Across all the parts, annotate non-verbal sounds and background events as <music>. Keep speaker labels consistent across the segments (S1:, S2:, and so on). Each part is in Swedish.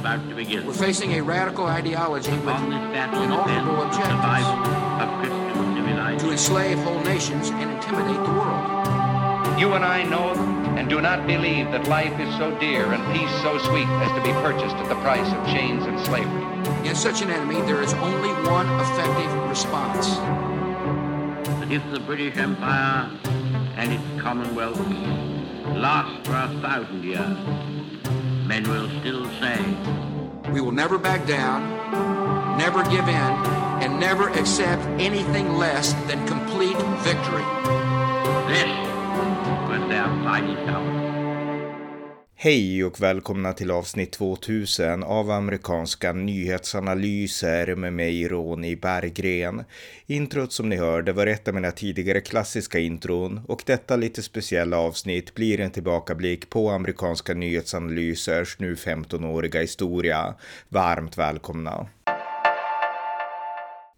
S1: about to begin.
S2: We're facing a radical ideology with on objectives to enslave whole nations and intimidate the world.
S1: You and I know and do not believe that life is so dear and peace so sweet as to be purchased at the price of chains and slavery.
S2: Against such an enemy, there is only one effective response.
S1: If the British Empire and its Commonwealth last for a thousand years, men will still say.
S2: We will never back down, never give in, and never accept anything less than complete victory.
S1: This was their mighty power.
S3: Hej och välkomna till avsnitt 2000 av amerikanska nyhetsanalyser med mig Ronny Berggren. Introt som ni hörde var ett av mina tidigare klassiska intron och detta lite speciella avsnitt blir en tillbakablick på amerikanska nyhetsanalysers nu 15-åriga historia. Varmt välkomna!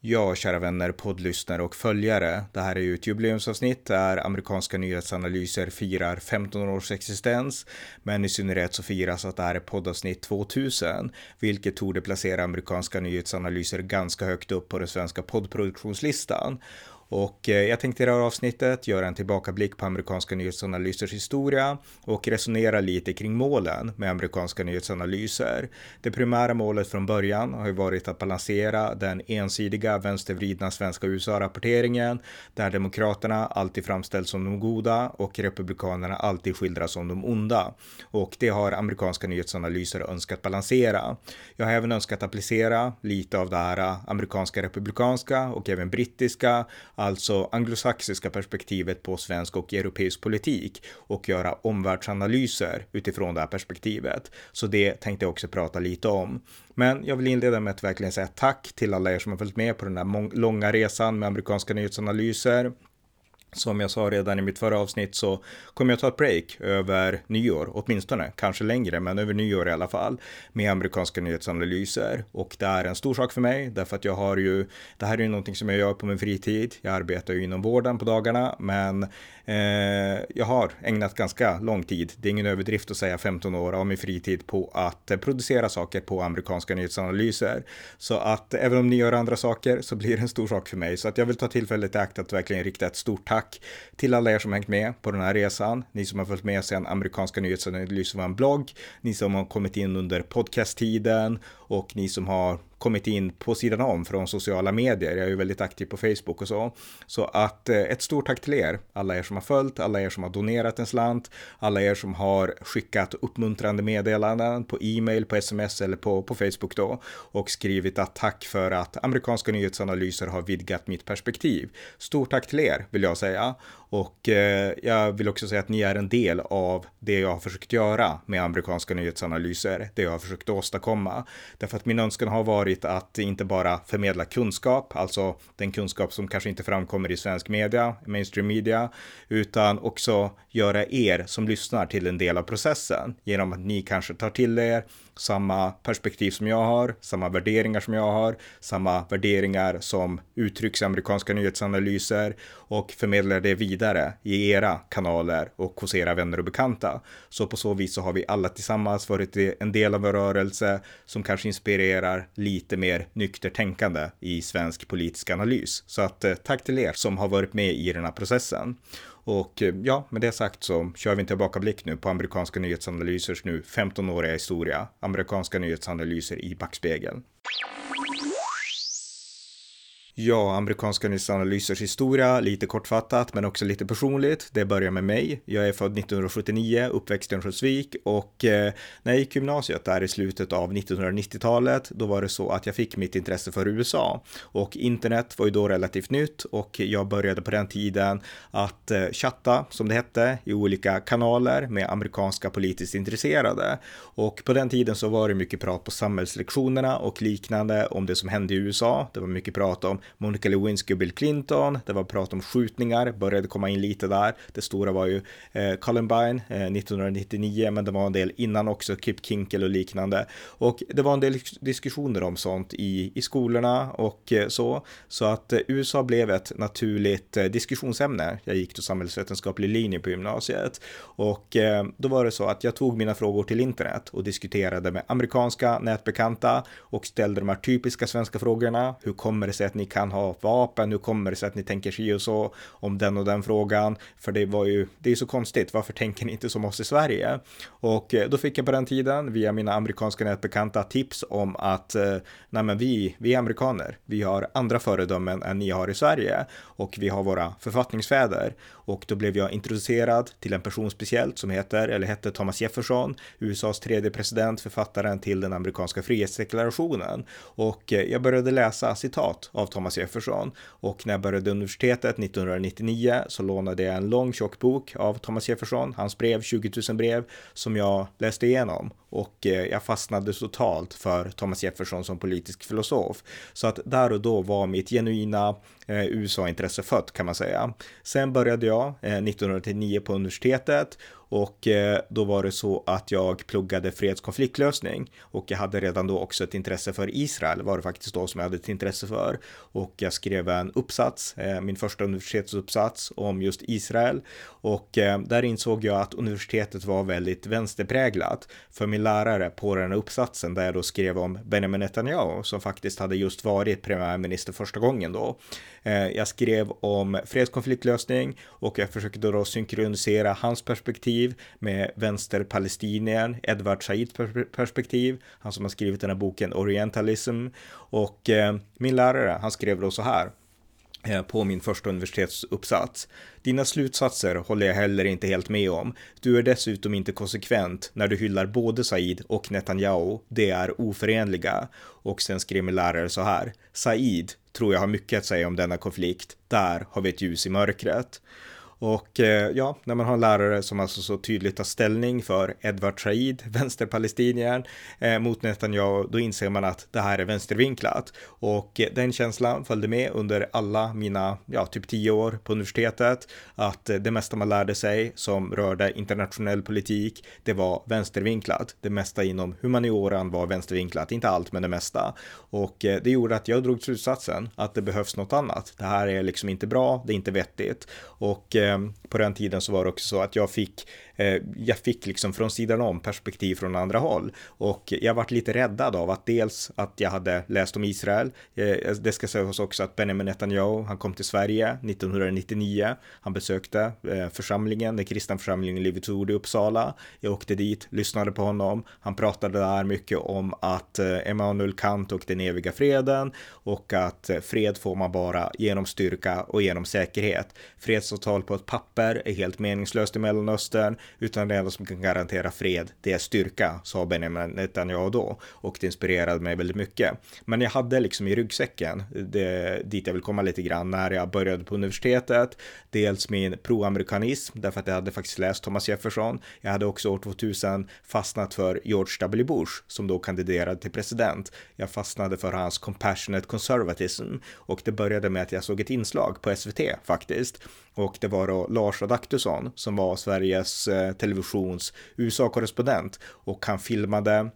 S3: Ja, kära vänner, poddlyssnare och följare. Det här är ju ett jubileumsavsnitt där amerikanska nyhetsanalyser firar 15 års existens, men i synnerhet så firas att det här är poddavsnitt 2000, vilket torde placera amerikanska nyhetsanalyser ganska högt upp på den svenska poddproduktionslistan. Och eh, jag tänkte i det här avsnittet göra en tillbakablick på amerikanska nyhetsanalysers historia och resonera lite kring målen med amerikanska nyhetsanalyser. Det primära målet från början har ju varit att balansera den ensidiga vänstervridna svenska USA-rapporteringen där demokraterna alltid framställs som de goda och republikanerna alltid skildras som de onda. Och det har amerikanska nyhetsanalyser önskat balansera. Jag har även önskat applicera lite av det här amerikanska republikanska och även brittiska alltså anglosaxiska perspektivet på svensk och europeisk politik och göra omvärldsanalyser utifrån det här perspektivet. Så det tänkte jag också prata lite om. Men jag vill inleda med att verkligen säga tack till alla er som har följt med på den här långa resan med amerikanska nyhetsanalyser. Som jag sa redan i mitt förra avsnitt så kommer jag ta ett break över nyår, åtminstone, kanske längre, men över nyår i alla fall, med amerikanska nyhetsanalyser. Och det är en stor sak för mig, därför att jag har ju, det här är ju någonting som jag gör på min fritid. Jag arbetar ju inom vården på dagarna, men eh, jag har ägnat ganska lång tid, det är ingen överdrift att säga 15 år av min fritid på att eh, producera saker på amerikanska nyhetsanalyser. Så att även om ni gör andra saker så blir det en stor sak för mig, så att jag vill ta tillfället i akt att verkligen rikta ett stort tack tack till alla er som hängt med på den här resan. Ni som har följt med sedan amerikanska nyhetsanalysen var en blogg, ni som har kommit in under podcasttiden och ni som har kommit in på sidan om från sociala medier. Jag är ju väldigt aktiv på Facebook och så. Så att eh, ett stort tack till er, alla er som har följt, alla er som har donerat en slant, alla er som har skickat uppmuntrande meddelanden på e-mail, på sms eller på, på Facebook då och skrivit att tack för att amerikanska nyhetsanalyser har vidgat mitt perspektiv. Stort tack till er vill jag säga och eh, jag vill också säga att ni är en del av det jag har försökt göra med amerikanska nyhetsanalyser, det jag har försökt åstadkomma. Därför att min önskan har varit att inte bara förmedla kunskap, alltså den kunskap som kanske inte framkommer i svensk media, mainstream media, utan också göra er som lyssnar till en del av processen genom att ni kanske tar till er samma perspektiv som jag har, samma värderingar som jag har, samma värderingar som uttrycks i amerikanska nyhetsanalyser och förmedlar det vidare i era kanaler och hos era vänner och bekanta. Så på så vis så har vi alla tillsammans varit en del av en rörelse som kanske inspirerar lite mer tänkande i svensk politisk analys. Så att eh, tack till er som har varit med i den här processen. Och eh, ja, med det sagt så kör vi en tillbakablick nu på amerikanska nyhetsanalysers nu 15-åriga historia. Amerikanska nyhetsanalyser i backspegeln. Ja, amerikanska nyhetsanalysers historia, lite kortfattat men också lite personligt. Det börjar med mig. Jag är född 1979, uppväxt i Örnsköldsvik och eh, när jag gick gymnasiet där i slutet av 1990-talet, då var det så att jag fick mitt intresse för USA och internet var ju då relativt nytt och jag började på den tiden att eh, chatta, som det hette, i olika kanaler med amerikanska politiskt intresserade. Och på den tiden så var det mycket prat på samhällslektionerna och liknande om det som hände i USA. Det var mycket prat om Monica Lewinsky och Bill Clinton. Det var prat om skjutningar, började komma in lite där. Det stora var ju eh, Columbine eh, 1999, men det var en del innan också, Kip Kinkel och liknande. Och det var en del diskussioner om sånt i, i skolorna och eh, så. Så att eh, USA blev ett naturligt eh, diskussionsämne. Jag gick då samhällsvetenskaplig linje på gymnasiet och eh, då var det så att jag tog mina frågor till internet och diskuterade med amerikanska nätbekanta och ställde de här typiska svenska frågorna. Hur kommer det sig att ni kan ha vapen, hur kommer det sig att ni tänker si och så om den och den frågan? För det var ju, det är så konstigt, varför tänker ni inte som oss i Sverige? Och eh, då fick jag på den tiden via mina amerikanska nätbekanta tips om att eh, nej men vi, vi är amerikaner, vi har andra föredömen än ni har i Sverige och vi har våra författningsfäder och då blev jag introducerad till en person speciellt som heter, eller hette Thomas Jefferson, USAs tredje president, författaren till den amerikanska frihetsdeklarationen. Och eh, jag började läsa citat av Thomas Jefferson och när jag började universitetet 1999 så lånade jag en lång tjock bok av Thomas Jefferson, hans brev, 20 000 brev, som jag läste igenom och eh, jag fastnade totalt för Thomas Jefferson som politisk filosof. Så att där och då var mitt genuina Eh, USA-intresse fött kan man säga. Sen började jag 1989 eh, på universitetet och eh, då var det så att jag pluggade fredskonfliktlösning och jag hade redan då också ett intresse för Israel var det faktiskt då som jag hade ett intresse för. Och jag skrev en uppsats, eh, min första universitetsuppsats om just Israel och eh, där insåg jag att universitetet var väldigt vänsterpräglat. För min lärare på den här uppsatsen där jag då skrev om Benjamin Netanyahu som faktiskt hade just varit premiärminister första gången då. Jag skrev om fredskonfliktlösning och jag försökte då synkronisera hans perspektiv perspektiv, med vänsterpalestiniern Edward Said perspektiv, han som har skrivit den här boken Orientalism. Och eh, min lärare, han skrev då så här eh, på min första universitetsuppsats. Dina slutsatser håller jag heller inte helt med om. Du är dessutom inte konsekvent när du hyllar både Said och Netanyahu. Det är oförenliga. Och sen skrev min lärare så här. Said tror jag har mycket att säga om denna konflikt. Där har vi ett ljus i mörkret. Och eh, ja, när man har en lärare som alltså så tydligt tar ställning för Edward Said, <laughs> vänsterpalestiniern, eh, mot Netanyahu, då inser man att det här är vänstervinklat. Och eh, den känslan följde med under alla mina, ja, typ tio år på universitetet, att eh, det mesta man lärde sig som rörde internationell politik, det var vänstervinklat. Det mesta inom humanioran var vänstervinklat, inte allt, men det mesta. Och det gjorde att jag drog slutsatsen att det behövs något annat. Det här är liksom inte bra, det är inte vettigt. Och Eh, på den tiden så var det också så att jag fick Eh, jag fick liksom från sidan om perspektiv från andra håll och jag vart lite räddad av att dels att jag hade läst om Israel. Eh, det ska sägas också att Benjamin Netanyahu, han kom till Sverige 1999. Han besökte eh, församlingen, den kristna församlingen Livets Ord i Uppsala. Jag åkte dit, lyssnade på honom. Han pratade där mycket om att Emanuel Kant och den eviga freden och att fred får man bara genom styrka och genom säkerhet. Fredsavtal på ett papper är helt meningslöst i Mellanöstern utan det enda som kan garantera fred, det är styrka, sa Benjamin Netanyahu då. Och det inspirerade mig väldigt mycket. Men jag hade liksom i ryggsäcken, det, dit jag vill komma lite grann, när jag började på universitetet, dels min proamerikanism, därför att jag hade faktiskt läst Thomas Jefferson. Jag hade också år 2000 fastnat för George W. Bush, som då kandiderade till president. Jag fastnade för hans compassionate conservatism och det började med att jag såg ett inslag på SVT faktiskt och det var då Lars Adaktusson som var Sveriges eh, televisions USA-korrespondent och han filmade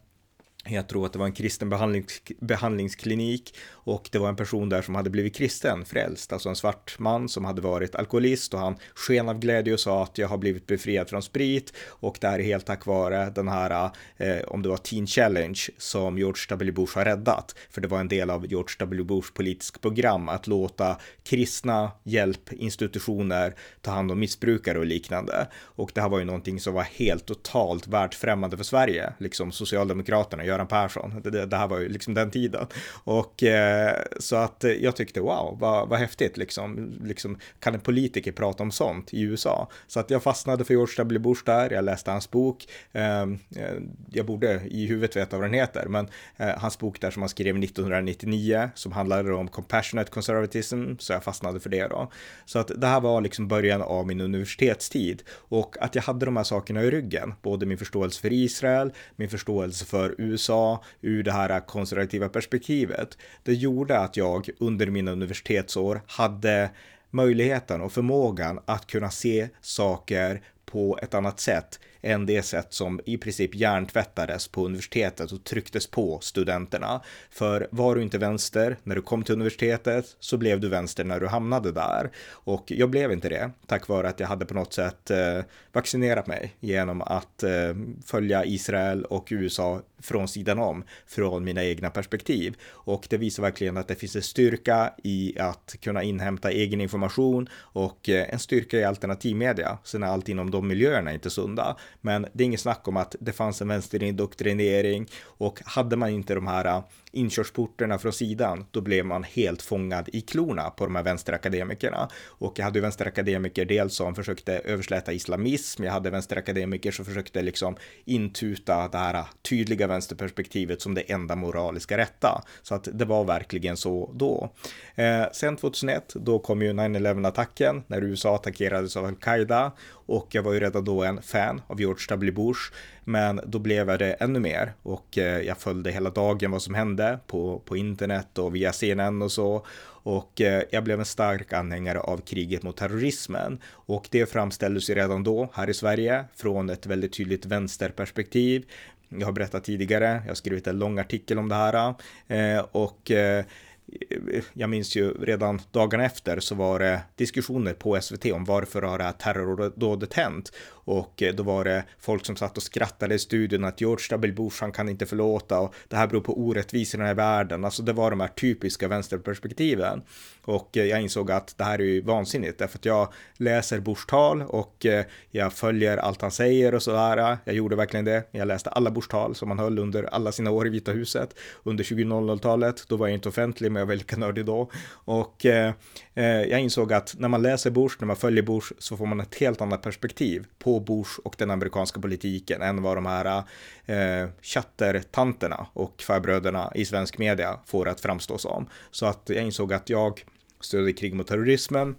S3: jag tror att det var en kristen behandlings, behandlingsklinik och det var en person där som hade blivit kristen, frälst, alltså en svart man som hade varit alkoholist och han sken av glädje och sa att jag har blivit befriad från sprit och det här är helt tack vare den här, eh, om det var Teen Challenge som George W. Bush har räddat, för det var en del av George W. Bush politisk program att låta kristna hjälpinstitutioner ta hand om missbrukare och liknande. Och det här var ju någonting som var helt totalt världsfrämmande för Sverige, liksom Socialdemokraterna Göran Persson. Det, det här var ju liksom den tiden. Och eh, så att eh, jag tyckte wow, vad, vad häftigt liksom. liksom. Kan en politiker prata om sånt i USA? Så att jag fastnade för George W. Bush där, jag läste hans bok. Ehm, eh, jag borde i huvudet veta vad den heter, men eh, hans bok där som han skrev 1999 som handlade om compassionate conservatism, så jag fastnade för det då. Så att det här var liksom början av min universitetstid och att jag hade de här sakerna i ryggen, både min förståelse för Israel, min förståelse för USA USA ur det här konservativa perspektivet. Det gjorde att jag under mina universitetsår hade möjligheten och förmågan att kunna se saker på ett annat sätt än det sätt som i princip hjärntvättades på universitetet och trycktes på studenterna. För var du inte vänster när du kom till universitetet så blev du vänster när du hamnade där. Och jag blev inte det tack vare att jag hade på något sätt eh, vaccinerat mig genom att eh, följa Israel och USA från sidan om från mina egna perspektiv. Och det visar verkligen att det finns en styrka i att kunna inhämta egen information och eh, en styrka i alternativmedia. Sen är allt inom de miljöerna inte sunda, men det är inget snack om att det fanns en vänsterindoktrinering och hade man inte de här inkörsporterna från sidan, då blev man helt fångad i klorna på de här vänsterakademikerna. Och jag hade vänsterakademiker dels som försökte översläta islamism, jag hade vänsterakademiker som försökte liksom intuta det här tydliga vänsterperspektivet som det enda moraliska rätta. Så att det var verkligen så då. Eh, sen 2001, då kom ju 9-11-attacken när USA attackerades av al-Qaida och jag var ju redan då en fan av George W. Bush. Men då blev jag det ännu mer och eh, jag följde hela dagen vad som hände på, på internet och via CNN och så. Och eh, jag blev en stark anhängare av kriget mot terrorismen. Och det framställdes ju redan då här i Sverige från ett väldigt tydligt vänsterperspektiv. Jag har berättat tidigare, jag har skrivit en lång artikel om det här. Eh, och jag minns ju redan dagarna efter så var det diskussioner på SVT om varför har det här terrordådet hänt? och eh, då var det folk som satt och skrattade i studion att George W. Bush, han kan inte förlåta och det här beror på orättvisorna i världen. Alltså det var de här typiska vänsterperspektiven och eh, jag insåg att det här är ju vansinnigt därför att jag läser Bush tal och eh, jag följer allt han säger och sådär. Jag gjorde verkligen det. Jag läste alla Bush tal som han höll under alla sina år i Vita huset under 2000-talet. Då var jag inte offentlig, men jag var lika nördig då. Och eh, jag insåg att när man läser Bush, när man följer Bush, så får man ett helt annat perspektiv på på Bush och den amerikanska politiken än vad de här eh, chattertanterna och farbröderna i svensk media får att framstå som. Så att jag insåg att jag stödjer krig mot terrorismen,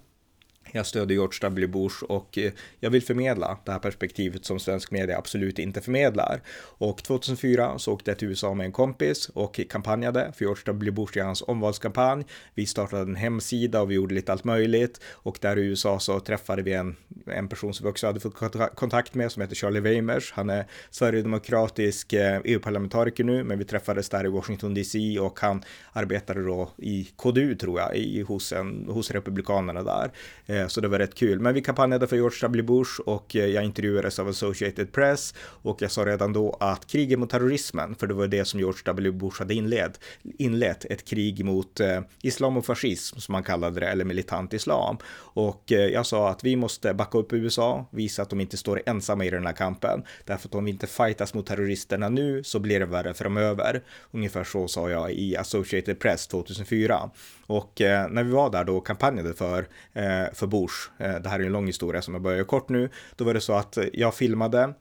S3: jag stödjer George W Bush och eh, jag vill förmedla det här perspektivet som svensk media absolut inte förmedlar. Och 2004 så åkte jag till USA med en kompis och kampanjade för George W Bush i hans omvalskampanj. Vi startade en hemsida och vi gjorde lite allt möjligt och där i USA så träffade vi en, en person som vi också hade fått kontakt med som heter Charlie Weimers. Han är sverigedemokratisk EU-parlamentariker eh, e nu, men vi träffades där i Washington DC och han arbetade då i KDU tror jag, i, hos, en, hos republikanerna där Eh, så det var rätt kul. Men vi kampanjade för George W. Bush och eh, jag intervjuades av Associated Press och jag sa redan då att kriget mot terrorismen, för det var det som George W. Bush hade inlett, inlett ett krig mot eh, islam och fascism som man kallade det, eller militant islam. Och jag sa att vi måste backa upp USA, visa att de inte står ensamma i den här kampen. Därför att om vi inte fightas mot terroristerna nu så blir det värre framöver. Ungefär så sa jag i Associated Press 2004. Och när vi var där då och kampanjade för, för utanför eh, det här är en lång historia som jag börjar kort nu, då var det så att jag filmade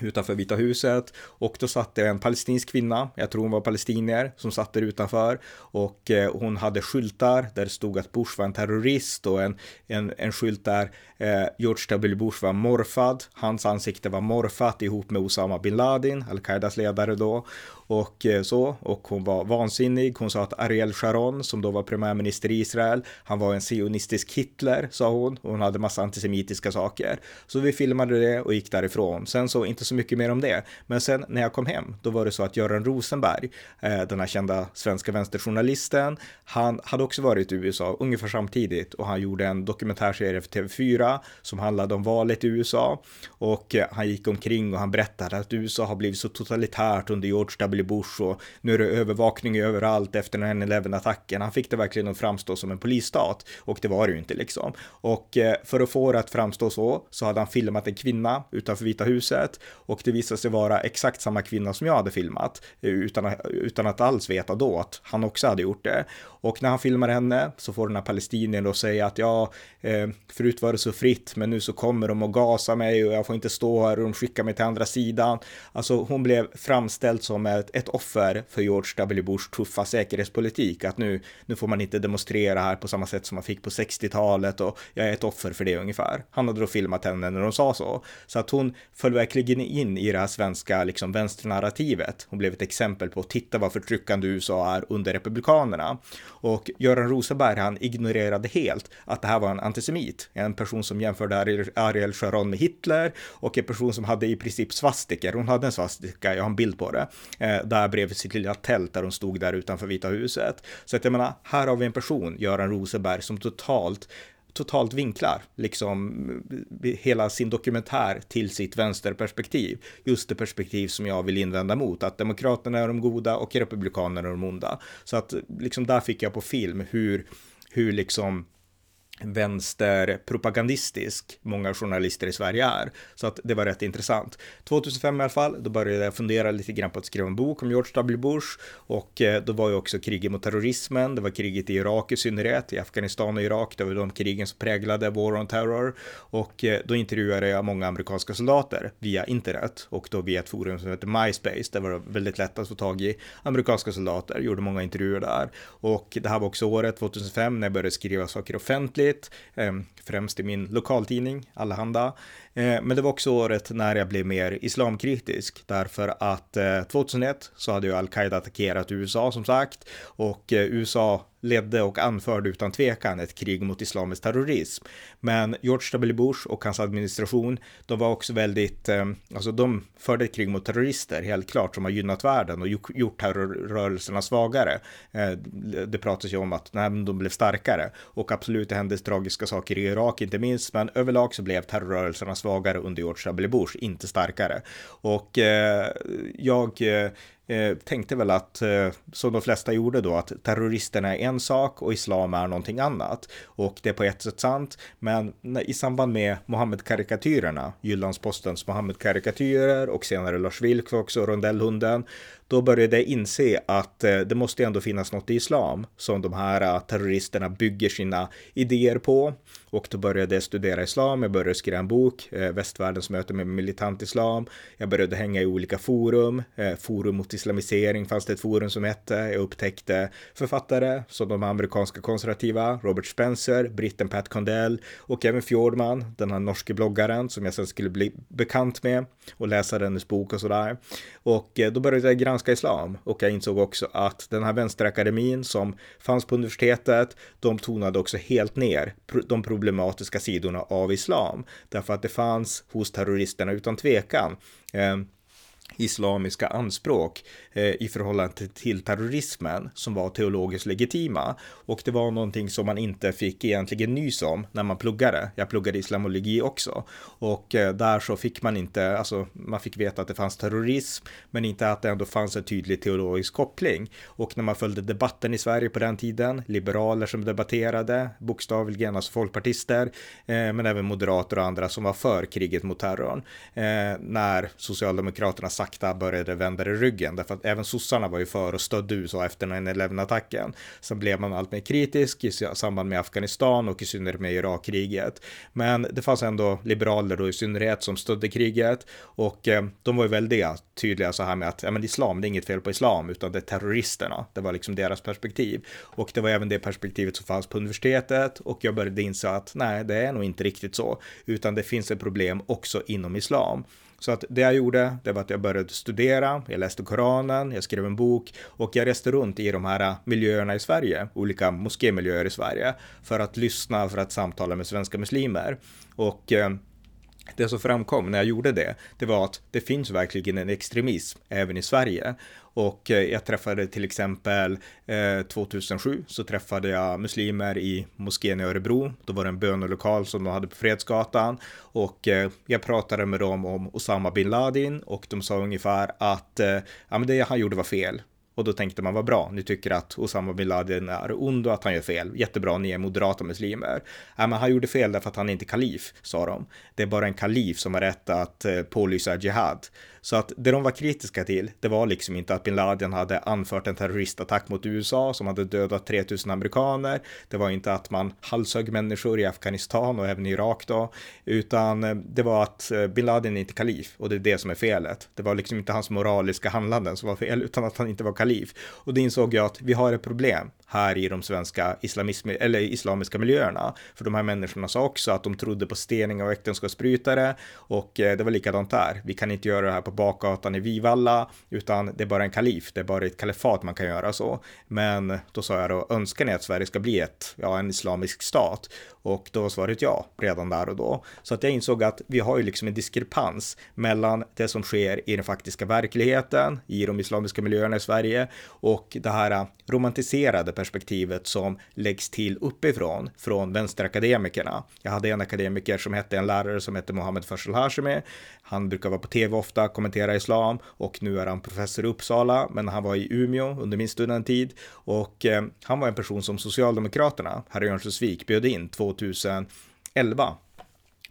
S3: utanför Vita huset och då satt det en palestinsk kvinna, jag tror hon var palestinier, som satt där utanför och eh, hon hade skyltar där det stod att Bush var en terrorist och en, en, en skylt där eh, George W Bush var morfad, hans ansikte var morfat ihop med Osama bin Laden, al-Qaidas ledare då och eh, så. Och hon var vansinnig. Hon sa att Ariel Sharon, som då var premiärminister i Israel, han var en sionistisk Hitler, sa hon. och Hon hade massa antisemitiska saker. Så vi filmade det och gick därifrån. Sen så inte så mycket mer om det. Men sen när jag kom hem, då var det så att Göran Rosenberg, eh, den här kända svenska vänsterjournalisten, han hade också varit i USA ungefär samtidigt och han gjorde en dokumentärserie för TV4 som handlade om valet i USA och eh, han gick omkring och han berättade att USA har blivit så totalitärt under George W W. Bush och nu är det övervakning överallt efter den 11 attacken Han fick det verkligen att framstå som en polisstat och det var det ju inte liksom. Och eh, för att få det att framstå så så hade han filmat en kvinna utanför Vita huset och det visade sig vara exakt samma kvinna som jag hade filmat eh, utan, utan att alls veta då att han också hade gjort det. Och när han filmar henne så får den här palestinien då säga att ja, eh, förut var det så fritt, men nu så kommer de och gasar mig och jag får inte stå här och de skickar mig till andra sidan. Alltså hon blev framställd som ett ett, ett offer för George W. Bushs tuffa säkerhetspolitik. Att nu, nu får man inte demonstrera här på samma sätt som man fick på 60-talet och jag är ett offer för det ungefär. Han hade då filmat henne när de sa så. Så att hon föll verkligen in i det här svenska liksom, vänsternarrativet. Hon blev ett exempel på att titta vad förtryckande USA är under republikanerna. Och Göran Rosenberg, han ignorerade helt att det här var en antisemit, en person som jämförde Ariel Sharon med Hitler och en person som hade i princip svastiker. Hon hade en svastika, jag har en bild på det, eh, där bredvid sitt lilla tält där hon stod där utanför Vita huset. Så att jag menar, här har vi en person, Göran Rosenberg, som totalt totalt vinklar liksom hela sin dokumentär till sitt vänsterperspektiv. Just det perspektiv som jag vill invända mot, att demokraterna är de goda och republikanerna är de onda. Så att liksom där fick jag på film hur, hur liksom vänsterpropagandistisk många journalister i Sverige är. Så att det var rätt intressant. 2005 i alla fall, då började jag fundera lite grann på att skriva en bok om George W. Bush och eh, då var ju också kriget mot terrorismen, det var kriget i Irak i synnerhet, i Afghanistan och Irak, det var de krigen som präglade War on Terror och eh, då intervjuade jag många amerikanska soldater via internet och då via ett forum som heter MySpace, där var det väldigt lätt att få tag i amerikanska soldater, gjorde många intervjuer där och det här var också året 2005 när jag började skriva saker offentligt tidigt, eh, främst i min lokaltidning Allahanda, Eh, men det var också året när jag blev mer islamkritisk därför att 2001 eh, så hade ju al-Qaida attackerat USA som sagt och eh, USA ledde och anförde utan tvekan ett krig mot islamisk terrorism. Men George W. Bush och hans administration, de var också väldigt, alltså de förde ett krig mot terrorister helt klart som har gynnat världen och gjort terrorrörelserna svagare. Det pratas ju om att nej, de blev starkare och absolut det hände tragiska saker i Irak inte minst, men överlag så blev terrorrörelserna svagare under George W. Bush, inte starkare. Och eh, jag eh, eh, tänkte väl att, eh, som de flesta gjorde då, att terroristerna är en sak och islam är någonting annat. Och det är på ett sätt sant, men i samband med Mohammed-karikatyrerna, Jyllandspostens Mohammed-karikatyrer och senare Lars Vilks också, Rondellhunden, då började jag inse att eh, det måste ändå finnas något i islam som de här eh, terroristerna bygger sina idéer på. Och då började jag studera islam, jag började skriva en bok, eh, västvärldens möte med militant islam, jag började hänga i olika forum, eh, forum mot islamisering fanns det ett forum som hette. Jag upptäckte författare som de amerikanska konservativa, Robert Spencer, britten Pat Condell och även Fjordman, den här norske bloggaren som jag sen skulle bli bekant med och läsa hennes bok och sådär. Och eh, då började jag granska islam och jag insåg också att den här vänsterakademin som fanns på universitetet, de tonade också helt ner de problematiska sidorna av islam därför att det fanns hos terroristerna utan tvekan eh, islamiska anspråk eh, i förhållande till terrorismen som var teologiskt legitima. Och det var någonting som man inte fick egentligen nys om när man pluggade. Jag pluggade islamologi också och eh, där så fick man inte, alltså man fick veta att det fanns terrorism, men inte att det ändå fanns en tydlig teologisk koppling. Och när man följde debatten i Sverige på den tiden, liberaler som debatterade, bokstavligen alltså folkpartister, eh, men även moderater och andra som var för kriget mot terrorn. Eh, när Socialdemokraterna sakta började vända i ryggen. Därför att även sossarna var ju för och stödde USA efter 9-11-attacken. Sen blev man allt mer kritisk i samband med Afghanistan och i synnerhet med Irakkriget. Men det fanns ändå liberaler då i synnerhet som stödde kriget och eh, de var ju väldigt tydliga så här med att ja, men islam, det är inget fel på islam utan det är terroristerna. Det var liksom deras perspektiv och det var även det perspektivet som fanns på universitetet och jag började inse att nej, det är nog inte riktigt så, utan det finns ett problem också inom islam. Så att det jag gjorde, det var att jag började studera, jag läste Koranen, jag skrev en bok och jag reste runt i de här miljöerna i Sverige, olika moskémiljöer i Sverige, för att lyssna, för att samtala med svenska muslimer. Och eh, det som framkom när jag gjorde det, det var att det finns verkligen en extremism även i Sverige. Och eh, jag träffade till exempel eh, 2007 så träffade jag muslimer i moskén i Örebro. Då var det en bönelokal som de hade på Fredsgatan och eh, jag pratade med dem om Osama bin Laden och de sa ungefär att eh, ja, men det han gjorde var fel. Och då tänkte man vad bra, ni tycker att Osama bin Laden är ond och att han gör fel. Jättebra, ni är moderata muslimer. Nej, äh, men han gjorde fel därför att han är inte kalif, sa de. Det är bara en kalif som har rätt att eh, pålysa jihad. Så att det de var kritiska till, det var liksom inte att bin Laden hade anfört en terroristattack mot USA som hade dödat 3000 amerikaner. Det var inte att man halshögg människor i Afghanistan och även i Irak då, utan eh, det var att eh, bin Laden är inte kalif och det är det som är felet. Det var liksom inte hans moraliska handlanden som var fel <laughs> utan att han inte var kalif. Och det insåg jag att vi har ett problem här i de svenska islamism, eller islamiska miljöerna. För de här människorna sa också att de trodde på stening av äktenskapsbrytare och eh, det var likadant där. Vi kan inte göra det här på bakgatan i Vivalla, utan det är bara en kalif, det är bara ett kalifat man kan göra så. Men då sa jag då, önskar ni att Sverige ska bli ett, ja, en islamisk stat? Och då var svaret ja, redan där och då. Så att jag insåg att vi har ju liksom en diskrepans mellan det som sker i den faktiska verkligheten, i de islamiska miljöerna i Sverige och det här romantiserade perspektivet som läggs till uppifrån, från vänsterakademikerna. Jag hade en akademiker som hette, en lärare som hette Mohammed Farsal Hashemi. Han brukar vara på tv ofta, kommentera islam och nu är han professor i Uppsala, men han var i Umeå under min studenttid och eh, han var en person som Socialdemokraterna här i Örnsköldsvik bjöd in två 2011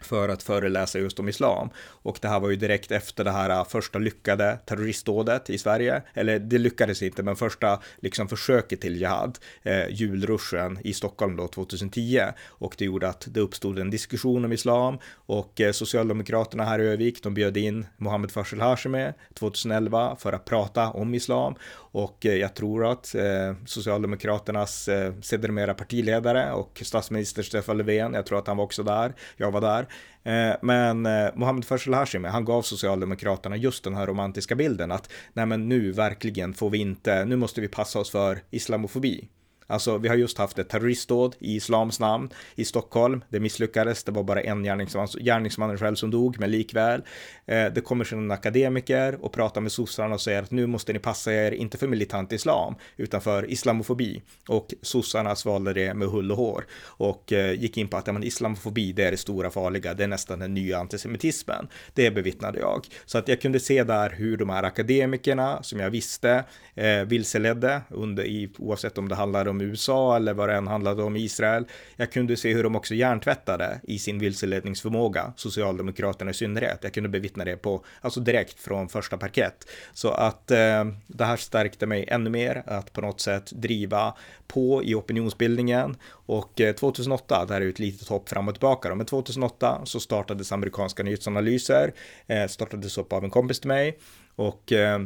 S3: för att föreläsa just om islam. Och det här var ju direkt efter det här äh, första lyckade terroristdådet i Sverige, eller det lyckades inte, men första liksom försöket till jihad, eh, julruschen i Stockholm då 2010. Och det gjorde att det uppstod en diskussion om islam och eh, Socialdemokraterna här i Övik, de bjöd in Mohammed Farsel Hashemi 2011 för att prata om islam. Och eh, jag tror att eh, Socialdemokraternas eh, sedermera partiledare och statsminister Stefan Löfven, jag tror att han var också där, jag var där, Eh, men eh, Mohammed Faisal Hashimi, han gav Socialdemokraterna just den här romantiska bilden att nej men nu verkligen får vi inte, nu måste vi passa oss för islamofobi. Alltså, vi har just haft ett terroristdåd i islams namn i Stockholm. Det misslyckades, det var bara en gärningsman, gärningsmannen själv som dog, men likväl. Eh, det kommer sedan akademiker och pratar med sossarna och säger att nu måste ni passa er, inte för militant islam, utan för islamofobi. Och sossarna svalde det med hull och hår och eh, gick in på att ja, men islamofobi, det är det stora farliga, det är nästan den nya antisemitismen. Det bevittnade jag. Så att jag kunde se där hur de här akademikerna, som jag visste, eh, vilseledde, under, i, oavsett om det handlar om om USA eller vad det än handlade om Israel. Jag kunde se hur de också hjärntvättade i sin vilseledningsförmåga, Socialdemokraterna i synnerhet. Jag kunde bevittna det på, alltså direkt från första parkett. Så att eh, det här stärkte mig ännu mer att på något sätt driva på i opinionsbildningen och 2008, eh, det här är ju ett litet hopp fram och tillbaka då, men 2008 så startades amerikanska nyhetsanalyser, eh, startades upp av en kompis till mig och eh,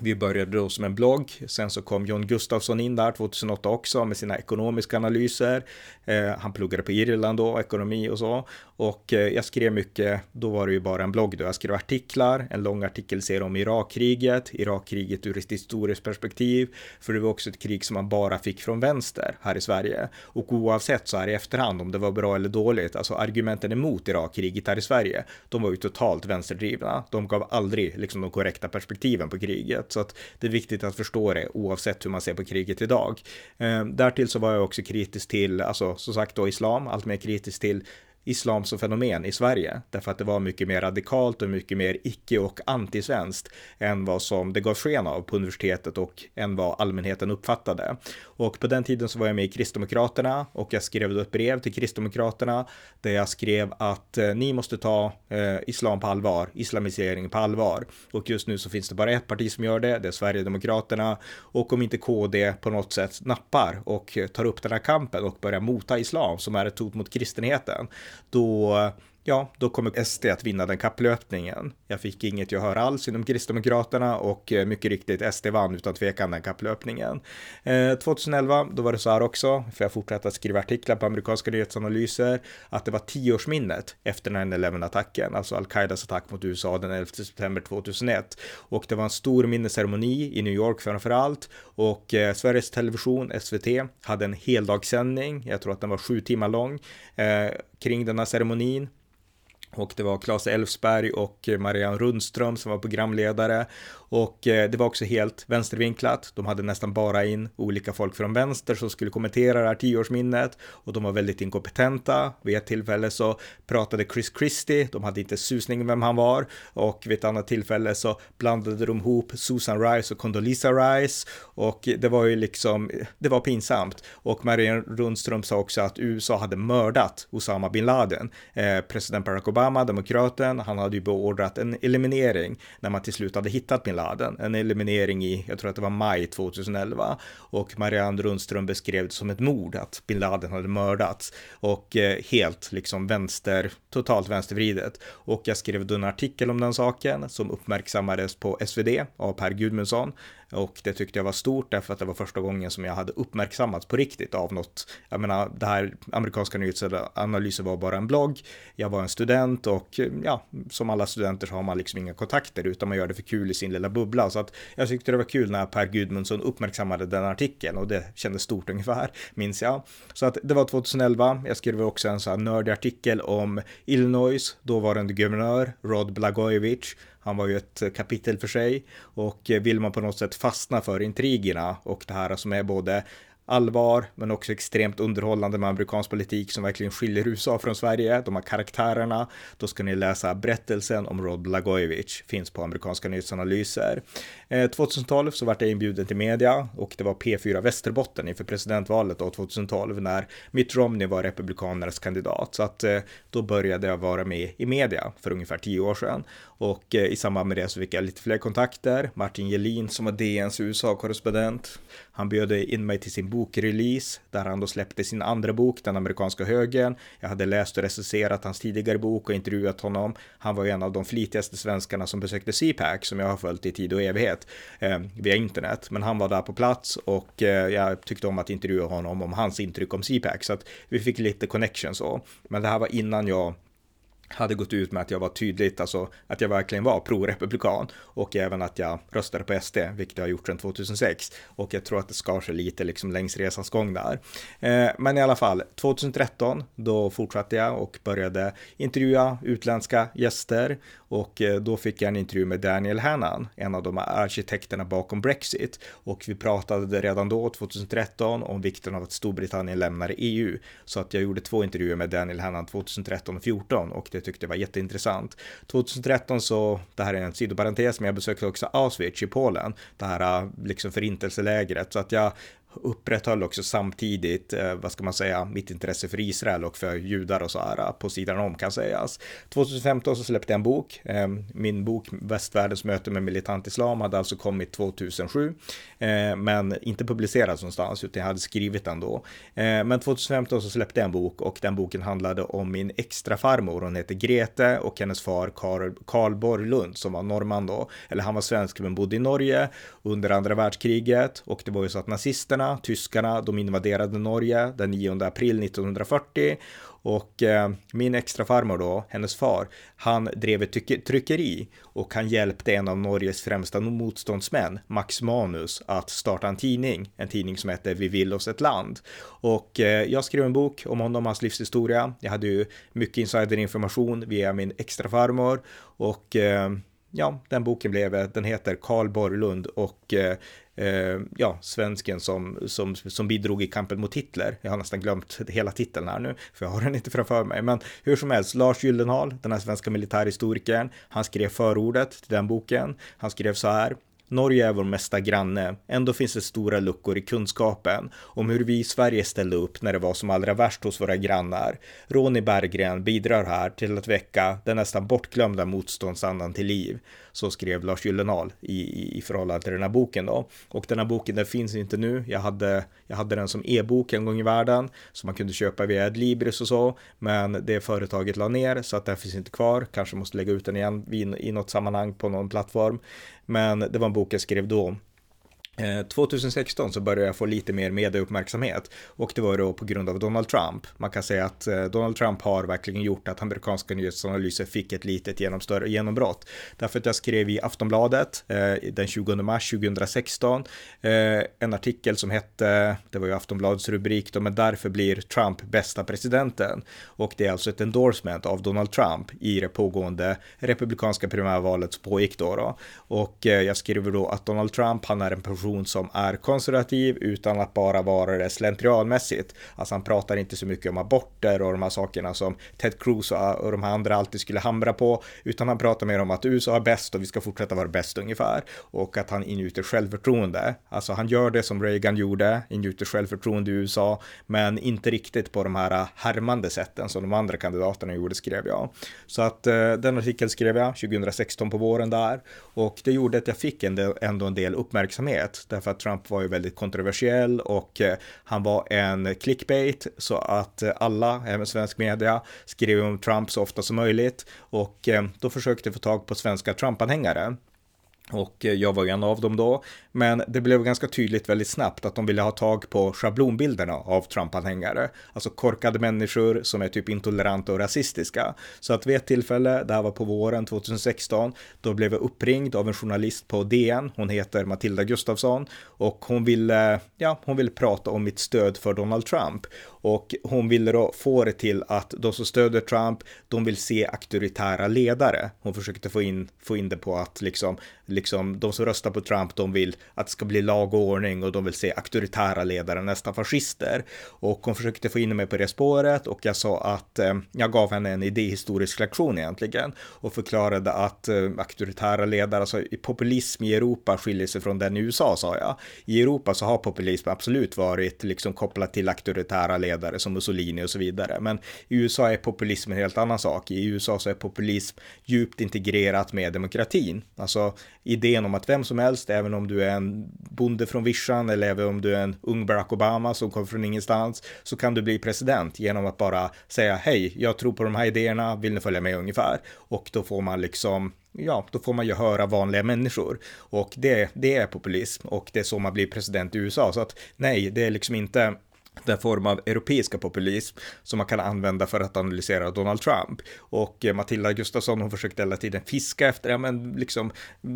S3: vi började då som en blogg, sen så kom John Gustafsson in där 2008 också med sina ekonomiska analyser. Eh, han pluggade på Irland då, ekonomi och så. Och eh, jag skrev mycket, då var det ju bara en blogg då. Jag skrev artiklar, en lång artikel artikelserie om Irakkriget, Irakkriget ur ett historiskt perspektiv, för det var också ett krig som man bara fick från vänster här i Sverige. Och oavsett så här i efterhand om det var bra eller dåligt, alltså argumenten emot Irakkriget här i Sverige, de var ju totalt vänsterdrivna. De gav aldrig liksom de korrekta perspektiven på kriget kriget. Så att det är viktigt att förstå det oavsett hur man ser på kriget idag. Eh, därtill så var jag också kritisk till, alltså som sagt då islam, allt mer kritisk till islam som fenomen i Sverige, därför att det var mycket mer radikalt och mycket mer icke och antisvenskt än vad som det gav sken av på universitetet och än vad allmänheten uppfattade. Och på den tiden så var jag med i Kristdemokraterna och jag skrev då ett brev till Kristdemokraterna där jag skrev att eh, ni måste ta eh, islam på allvar, islamisering på allvar. Och just nu så finns det bara ett parti som gör det, det är Sverigedemokraterna. Och om inte KD på något sätt nappar och eh, tar upp den här kampen och börjar mota islam som är ett hot mot kristenheten, då ja, då kommer SD att vinna den kapplöpningen. Jag fick inget gehör alls inom Kristdemokraterna och eh, mycket riktigt, SD vann utan tvekan den kapplöpningen. Eh, 2011, då var det så här också, för jag fortsatte att skriva artiklar på amerikanska nyhetsanalyser, att det var tioårsminnet efter 9-11-attacken, alltså al-Qaidas attack mot USA den 11 september 2001. Och det var en stor minnesceremoni i New York framför allt, och eh, Sveriges Television, SVT, hade en heldagssändning, jag tror att den var sju timmar lång, eh, kring denna ceremonin och det var Claes Elfsberg och Marianne Rundström som var programledare och eh, det var också helt vänstervinklat. De hade nästan bara in olika folk från vänster som skulle kommentera det här tioårsminnet och de var väldigt inkompetenta. Vid ett tillfälle så pratade Chris Christie, de hade inte susning vem han var och vid ett annat tillfälle så blandade de ihop Susan Rice och Condoleezza Rice och det var ju liksom, det var pinsamt. Och Marianne Rundström sa också att USA hade mördat Osama bin Laden. Eh, president Barack Obama, demokraten, han hade ju beordrat en eliminering när man till slut hade hittat bin Laden, en eliminering i, jag tror att det var maj 2011. Och Marianne Rundström beskrev det som ett mord, att bin Laden hade mördats. Och eh, helt liksom vänster, totalt vänstervridet. Och jag skrev då en artikel om den saken som uppmärksammades på SvD av Per Gudmundsson. Och det tyckte jag var stort därför att det var första gången som jag hade uppmärksammats på riktigt av något. Jag menar, det här amerikanska nyhetsanalysen var bara en blogg. Jag var en student och ja, som alla studenter så har man liksom inga kontakter utan man gör det för kul i sin lilla bubbla. Så att jag tyckte det var kul när Per Gudmundsson uppmärksammade den artikeln och det kändes stort ungefär, <laughs> minns jag. Så att det var 2011. Jag skrev också en så här nördig artikel om Illinois dåvarande guvernör Rod Blagojevich han var ju ett kapitel för sig och eh, vill man på något sätt fastna för intrigerna och det här som är både allvar men också extremt underhållande med amerikansk politik som verkligen skiljer USA från Sverige. De här karaktärerna. Då ska ni läsa berättelsen om Rod Blagojevich. Finns på amerikanska nyhetsanalyser. 2012 eh, så vart jag inbjuden till media och det var P4 Västerbotten inför presidentvalet då 2012 när Mitt Romney var Republikanernas kandidat. Så att eh, då började jag vara med i media för ungefär tio år sedan och eh, i samband med det så fick jag lite fler kontakter. Martin Jelin som var DNs USA-korrespondent. Han bjöd in mig till sin bokrelease där han då släppte sin andra bok, Den amerikanska Högern. Jag hade läst och recenserat hans tidigare bok och intervjuat honom. Han var ju en av de flitigaste svenskarna som besökte CPAC som jag har följt i tid och evighet möjlighet eh, via internet. Men han var där på plats och eh, jag tyckte om att intervjua honom om hans intryck om CPAC. Så att vi fick lite connection så. Men det här var innan jag hade gått ut med att jag var tydligt, alltså att jag verkligen var pro-republikan och även att jag röstade på SD, vilket jag har gjort sedan 2006. Och jag tror att det skar sig lite liksom längs resans gång där. Eh, men i alla fall, 2013, då fortsatte jag och började intervjua utländska gäster och eh, då fick jag en intervju med Daniel Hannan, en av de arkitekterna bakom Brexit. Och vi pratade redan då, 2013, om vikten av att Storbritannien lämnar EU. Så att jag gjorde två intervjuer med Daniel Hannan 2013 och 2014 och det tyckte jag var jätteintressant. 2013 så, det här är en sidoparentes, men jag besökte också Auschwitz i Polen, det här eh, liksom förintelselägret. Så att jag upprätthöll också samtidigt, eh, vad ska man säga, mitt intresse för Israel och för judar och så här eh, på sidan om kan sägas. 2015 så släppte jag en bok. Eh, min bok Västvärldens möte med militant islam hade alltså kommit 2007, men inte publicerats någonstans utan jag hade skrivit den då. Men 2015 så släppte jag en bok och den boken handlade om min extra farmor. Hon heter Grete och hennes far Karl, Borglund som var norrman då, eller han var svensk men bodde i Norge under andra världskriget och det var ju så att nazisterna Ukraina. Tyskarna, de invaderade Norge den 9 april 1940 och eh, min extra farmor då, hennes far, han drev ett tryckeri och han hjälpte en av Norges främsta motståndsmän, Max Manus, att starta en tidning, en tidning som hette Vi vill oss ett land. Och eh, jag skrev en bok om honom, hans livshistoria. Jag hade ju mycket insiderinformation via min extra farmor och eh, ja, den boken blev, eh, den heter Karl Borglund och eh, eh, ja, svensken som, som, som bidrog i kampen mot Hitler. Jag har nästan glömt hela titeln här nu, för jag har den inte framför mig. Men hur som helst, Lars Gyllenhaal, den här svenska militärhistorikern, han skrev förordet till den boken. Han skrev så här. Norge är vår mesta granne, ändå finns det stora luckor i kunskapen om hur vi i Sverige ställde upp när det var som allra värst hos våra grannar. Ronny Berggren bidrar här till att väcka den nästan bortglömda motståndsandan till liv. Så skrev Lars Gyllenhaal i, i, i förhållande till den här boken då. Och den här boken den finns inte nu. Jag hade, jag hade den som e-bok en gång i världen som man kunde köpa via Adlibris och så. Men det företaget la ner så att den finns inte kvar. Kanske måste lägga ut den igen i, i något sammanhang på någon plattform. Men det var en bok jag skrev då. 2016 eh, så började jag få lite mer medieuppmärksamhet och det var då på grund av Donald Trump. Man kan säga att eh, Donald Trump har verkligen gjort att amerikanska nyhetsanalyser fick ett litet genom större genombrott. Därför att jag skrev i Aftonbladet eh, den 20 mars 2016 en artikel som hette, det var ju Aftonbladets rubrik då, men därför blir Trump bästa presidenten. Och det är alltså ett endorsement av Donald Trump i det pågående republikanska primärvalet som pågick då. då. Och jag skriver då att Donald Trump, han är en person position som är konservativ utan att bara vara det slentrianmässigt. Alltså han pratar inte så mycket om aborter och de här sakerna som Ted Cruz och de här andra alltid skulle hamra på, utan han pratar mer om att USA är bäst och vi ska fortsätta vara bäst ungefär. Och att han ingjuter självförtroende. Alltså han gör det som Reagan gjorde, ingjuter självförtroende i USA, men inte riktigt på de här härmande sätten som de andra kandidaterna gjorde, skrev jag. Så att eh, den artikeln skrev jag 2016 på våren där och det gjorde att jag fick en del, ändå en del uppmärksamhet därför att Trump var ju väldigt kontroversiell och eh, han var en clickbait så att eh, alla, även svensk media, skrev om Trump så ofta som möjligt och eh, då försökte få tag på svenska Trump-anhängare. Och eh, jag var ju en av dem då. Men det blev ganska tydligt väldigt snabbt att de ville ha tag på schablonbilderna av Trump-anhängare. Alltså korkade människor som är typ intoleranta och rasistiska. Så att vid ett tillfälle, det här var på våren 2016, då blev jag uppringd av en journalist på DN. Hon heter Matilda Gustafsson och hon ville, ja, hon ville prata om mitt stöd för Donald Trump. Och hon ville då få det till att de som stöder Trump, de vill se auktoritära ledare. Hon försökte få in, få in det på att liksom, liksom de som röstar på Trump, de vill att det ska bli lag och ordning och de vill se auktoritära ledare, nästan fascister. Och hon försökte få in mig på det spåret och jag sa att eh, jag gav henne en idéhistorisk lektion egentligen och förklarade att eh, auktoritära ledare, alltså populism i Europa skiljer sig från den i USA sa jag. I Europa så har populism absolut varit liksom kopplat till auktoritära ledare ledare som Mussolini och så vidare. Men i USA är populism en helt annan sak. I USA så är populism djupt integrerat med demokratin. Alltså idén om att vem som helst, även om du är en bonde från vischan eller även om du är en ung Barack Obama som kommer från ingenstans, så kan du bli president genom att bara säga hej, jag tror på de här idéerna, vill ni följa med ungefär? Och då får man liksom ja, då får man ju höra vanliga människor. Och det, det är populism och det är så man blir president i USA. Så att nej, det är liksom inte den form av europeiska populism som man kan använda för att analysera Donald Trump. Och eh, Matilda Gustafsson hon försökte hela tiden fiska efter, ja men liksom eh,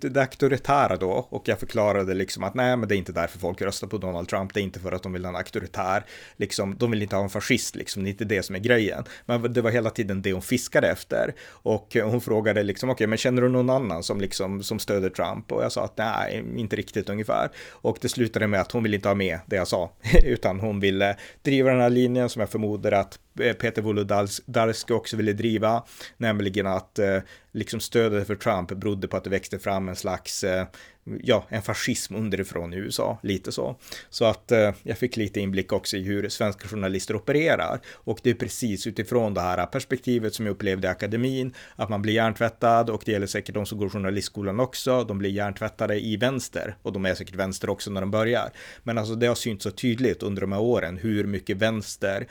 S3: det auktoritära då och jag förklarade liksom att nej men det är inte därför folk röstar på Donald Trump, det är inte för att de vill ha en auktoritär, liksom de vill inte ha en fascist liksom, det är inte det som är grejen. Men det var hela tiden det hon fiskade efter och eh, hon frågade liksom okej okay, men känner du någon annan som liksom som stöder Trump? Och jag sa att nej, inte riktigt ungefär. Och det slutade med att hon vill inte ha med det jag sa utan hon ville driva den här linjen som jag förmodar att Eh, Peter Wolodarski också ville driva, nämligen att eh, liksom stödet för Trump berodde på att det växte fram en slags, eh, ja, en fascism underifrån i USA, lite så. Så att jag fick lite inblick också i hur svenska journalister opererar. Och det är precis utifrån det här perspektivet som jag upplevde i akademin, att man blir hjärntvättad och det gäller säkert de som går journalistskolan också, de blir hjärntvättade i vänster och de är säkert vänster också när de börjar. Men alltså det har synts så tydligt under de här åren hur mycket vänster,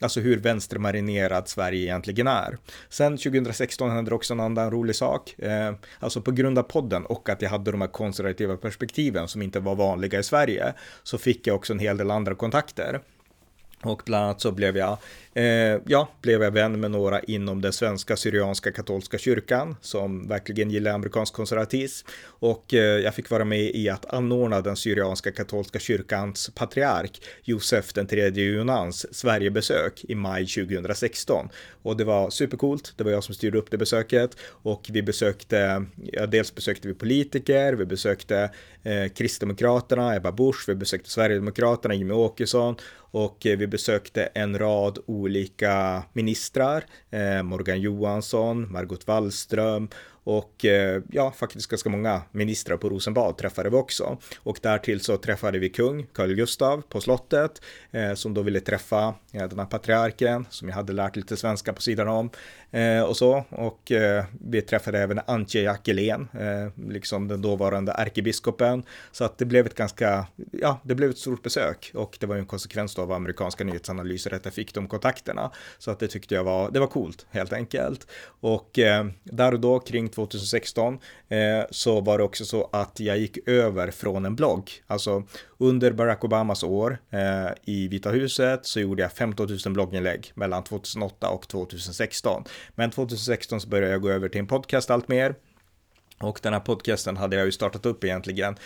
S3: alltså hur vänstermarinerat Sverige egentligen är. Sen 2016 hände det också en annan rolig sak, eh, alltså på grund av podden och att jag hade de här konservativa perspektiven som inte var vanliga i Sverige, så fick jag också en hel del andra kontakter. Och bland annat så blev jag, eh, ja, blev jag vän med några inom den svenska syrianska katolska kyrkan som verkligen gillar amerikansk konservatism. Och eh, jag fick vara med i att anordna den syrianska katolska kyrkans patriark Josef den tredje Junans Sverigebesök i maj 2016. Och det var supercoolt. Det var jag som styrde upp det besöket och vi besökte, ja, dels besökte vi politiker, vi besökte eh, Kristdemokraterna, Ebba Busch, vi besökte Sverigedemokraterna, Jimmie Åkesson och eh, vi besökte en rad olika ministrar, eh, Morgan Johansson, Margot Wallström och eh, ja, faktiskt ganska många ministrar på Rosenbad träffade vi också. Och därtill så träffade vi kung Carl Gustav på slottet eh, som då ville träffa eh, den här patriarken som jag hade lärt lite svenska på sidan om eh, och så. Och eh, vi träffade även Antje Jackelén, eh, liksom den dåvarande ärkebiskopen. Så att det blev ett ganska, ja, det blev ett stort besök och det var ju en konsekvens då av amerikanska nyhetsanalyser att jag fick de kontakterna. Så att det tyckte jag var, det var coolt helt enkelt. Och där och då kring 2016 eh, så var det också så att jag gick över från en blogg. Alltså under Barack Obamas år eh, i Vita huset så gjorde jag 15 000 blogginlägg mellan 2008 och 2016. Men 2016 så började jag gå över till en podcast allt mer. Och den här podcasten hade jag ju startat upp egentligen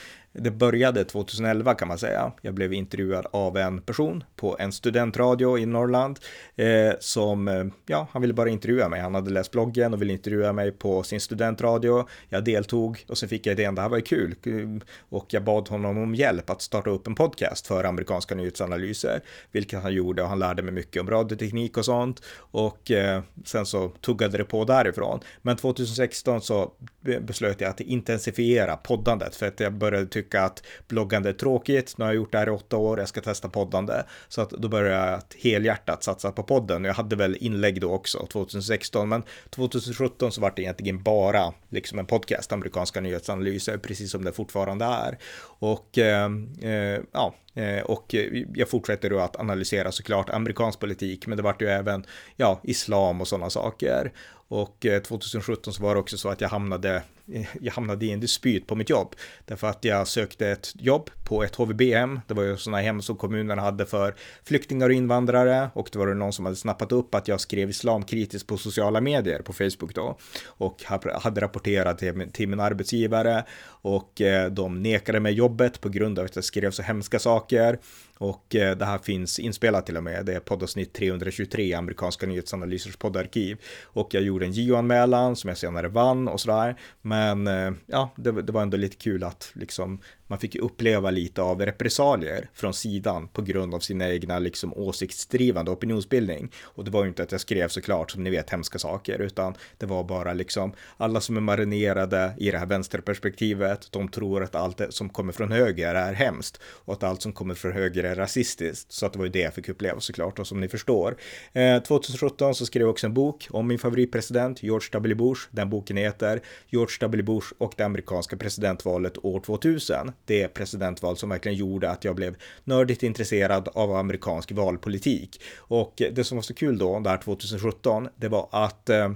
S3: det började 2011 kan man säga. Jag blev intervjuad av en person på en studentradio i Norrland eh, som, eh, ja, han ville bara intervjua mig. Han hade läst bloggen och ville intervjua mig på sin studentradio. Jag deltog och sen fick jag idén, det här var ju kul. Eh, och jag bad honom om hjälp att starta upp en podcast för amerikanska nyhetsanalyser, vilket han gjorde och han lärde mig mycket om radioteknik och sånt. Och eh, sen så tuggade det på därifrån. Men 2016 så beslöt jag att intensifiera poddandet för att jag började tycka tycka att bloggande är tråkigt, nu har jag gjort det här i åtta år, jag ska testa poddande. Så att då började jag helhjärtat satsa på podden. Jag hade väl inlägg då också, 2016, men 2017 så var det egentligen bara liksom en podcast, amerikanska nyhetsanalyser, precis som det fortfarande är. Och eh, eh, ja, eh, och jag fortsätter då att analysera såklart amerikansk politik, men det vart ju även ja, islam och sådana saker. Och 2017 eh, så var det också så att jag hamnade <laughs> jag hamnade i en dispyt på mitt jobb. Därför att jag sökte ett jobb på ett HVB-hem. Det var ju sådana hem som kommunen hade för flyktingar och invandrare och det var det någon som hade snappat upp att jag skrev islamkritiskt på sociala medier på Facebook då och hade rapporterat till min arbetsgivare och eh, de nekade mig jobbet på grund av att jag skrev så hemska saker och eh, det här finns inspelat till och med. Det är poddavsnitt 323 amerikanska nyhetsanalysers poddarkiv. Och jag gjorde en JO-anmälan som jag senare vann och sådär. Men eh, ja, det, det, var ändå lite kul att liksom man fick ju uppleva lite av repressalier från sidan på grund av sina egna liksom åsiktsdrivande opinionsbildning. Och det var ju inte att jag skrev såklart som ni vet hemska saker, utan det var bara liksom alla som är marinerade i det här vänsterperspektivet, de tror att allt som kommer från höger är hemskt och att allt som kommer från höger är rasistiskt. Så att det var ju det jag fick uppleva såklart och som ni förstår. Eh, 2017 så skrev jag också en bok om min favoritpresident George W. Bush. Den boken heter George W. Bush och det amerikanska presidentvalet år 2000 det presidentval som verkligen gjorde att jag blev nördigt intresserad av amerikansk valpolitik. Och det som var så kul då, där 2017, det var att eh,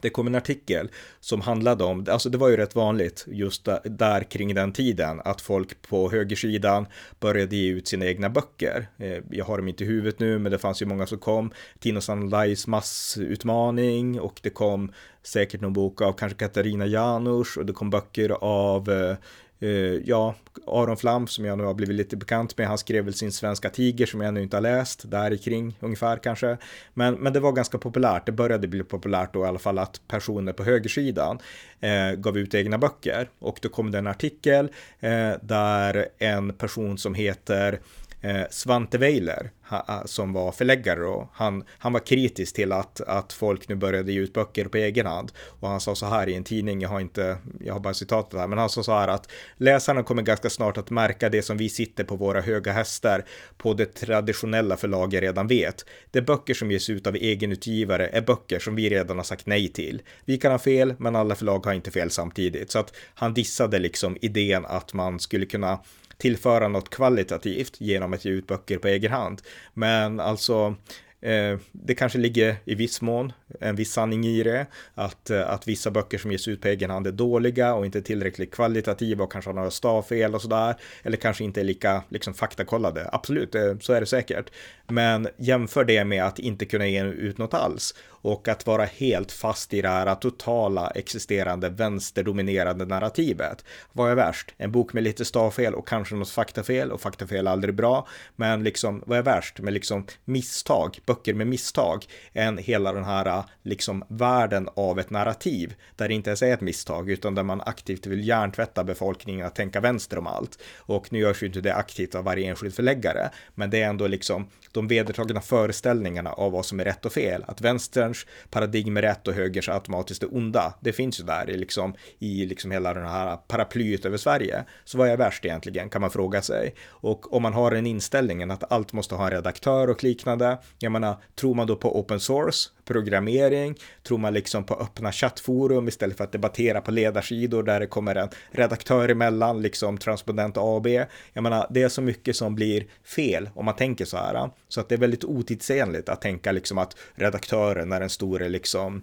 S3: det kom en artikel som handlade om, alltså det var ju rätt vanligt just där, kring den tiden, att folk på högersidan började ge ut sina egna böcker. Eh, jag har dem inte i huvudet nu, men det fanns ju många som kom. Tino Sanlais massutmaning och det kom säkert någon bok av kanske Katarina Janouch och det kom böcker av eh, Eh, ja, Aron Flam som jag nu har blivit lite bekant med, han skrev väl sin Svenska Tiger som jag ännu inte har läst, där kring ungefär kanske. Men, men det var ganska populärt, det började bli populärt då i alla fall att personer på högersidan eh, gav ut egna böcker. Och då kom det en artikel eh, där en person som heter Eh, Svante Weiler som var förläggare och han, han var kritisk till att, att folk nu började ge ut böcker på egen hand. Och han sa så här i en tidning, jag har inte, jag har bara citatet här, men han sa så här att läsarna kommer ganska snart att märka det som vi sitter på våra höga hästar på det traditionella förlaget redan vet. Det är böcker som ges ut av egenutgivare är böcker som vi redan har sagt nej till. Vi kan ha fel, men alla förlag har inte fel samtidigt. Så att han dissade liksom idén att man skulle kunna tillföra något kvalitativt genom att ge ut böcker på egen hand. Men alltså, eh, det kanske ligger i viss mån en viss sanning i det, att, eh, att vissa böcker som ges ut på egen hand är dåliga och inte tillräckligt kvalitativa och kanske har några stavfel och sådär, eller kanske inte är lika liksom, faktakollade. Absolut, eh, så är det säkert. Men jämför det med att inte kunna ge ut något alls och att vara helt fast i det här totala existerande vänsterdominerade narrativet. Vad är värst? En bok med lite stavfel och kanske något faktafel och faktafel är aldrig bra. Men liksom, vad är värst med liksom misstag, böcker med misstag, än hela den här liksom världen av ett narrativ där det inte ens är ett misstag utan där man aktivt vill hjärntvätta befolkningen att tänka vänster om allt. Och nu görs ju inte det aktivt av varje enskild förläggare, men det är ändå liksom de vedertagna föreställningarna av vad som är rätt och fel. Att vänsterns paradigm är rätt och högers automatiskt är onda. Det finns ju där i liksom, i liksom hela den här paraplyet över Sverige. Så vad är värst egentligen kan man fråga sig. Och om man har den inställningen att allt måste ha en redaktör och liknande. Jag menar, tror man då på open source? programmering, tror man liksom på öppna chattforum istället för att debattera på ledarsidor där det kommer en redaktör emellan, liksom Transponent AB. Jag menar, det är så mycket som blir fel om man tänker så här. Så att det är väldigt otidsenligt att tänka liksom att redaktören är en stor liksom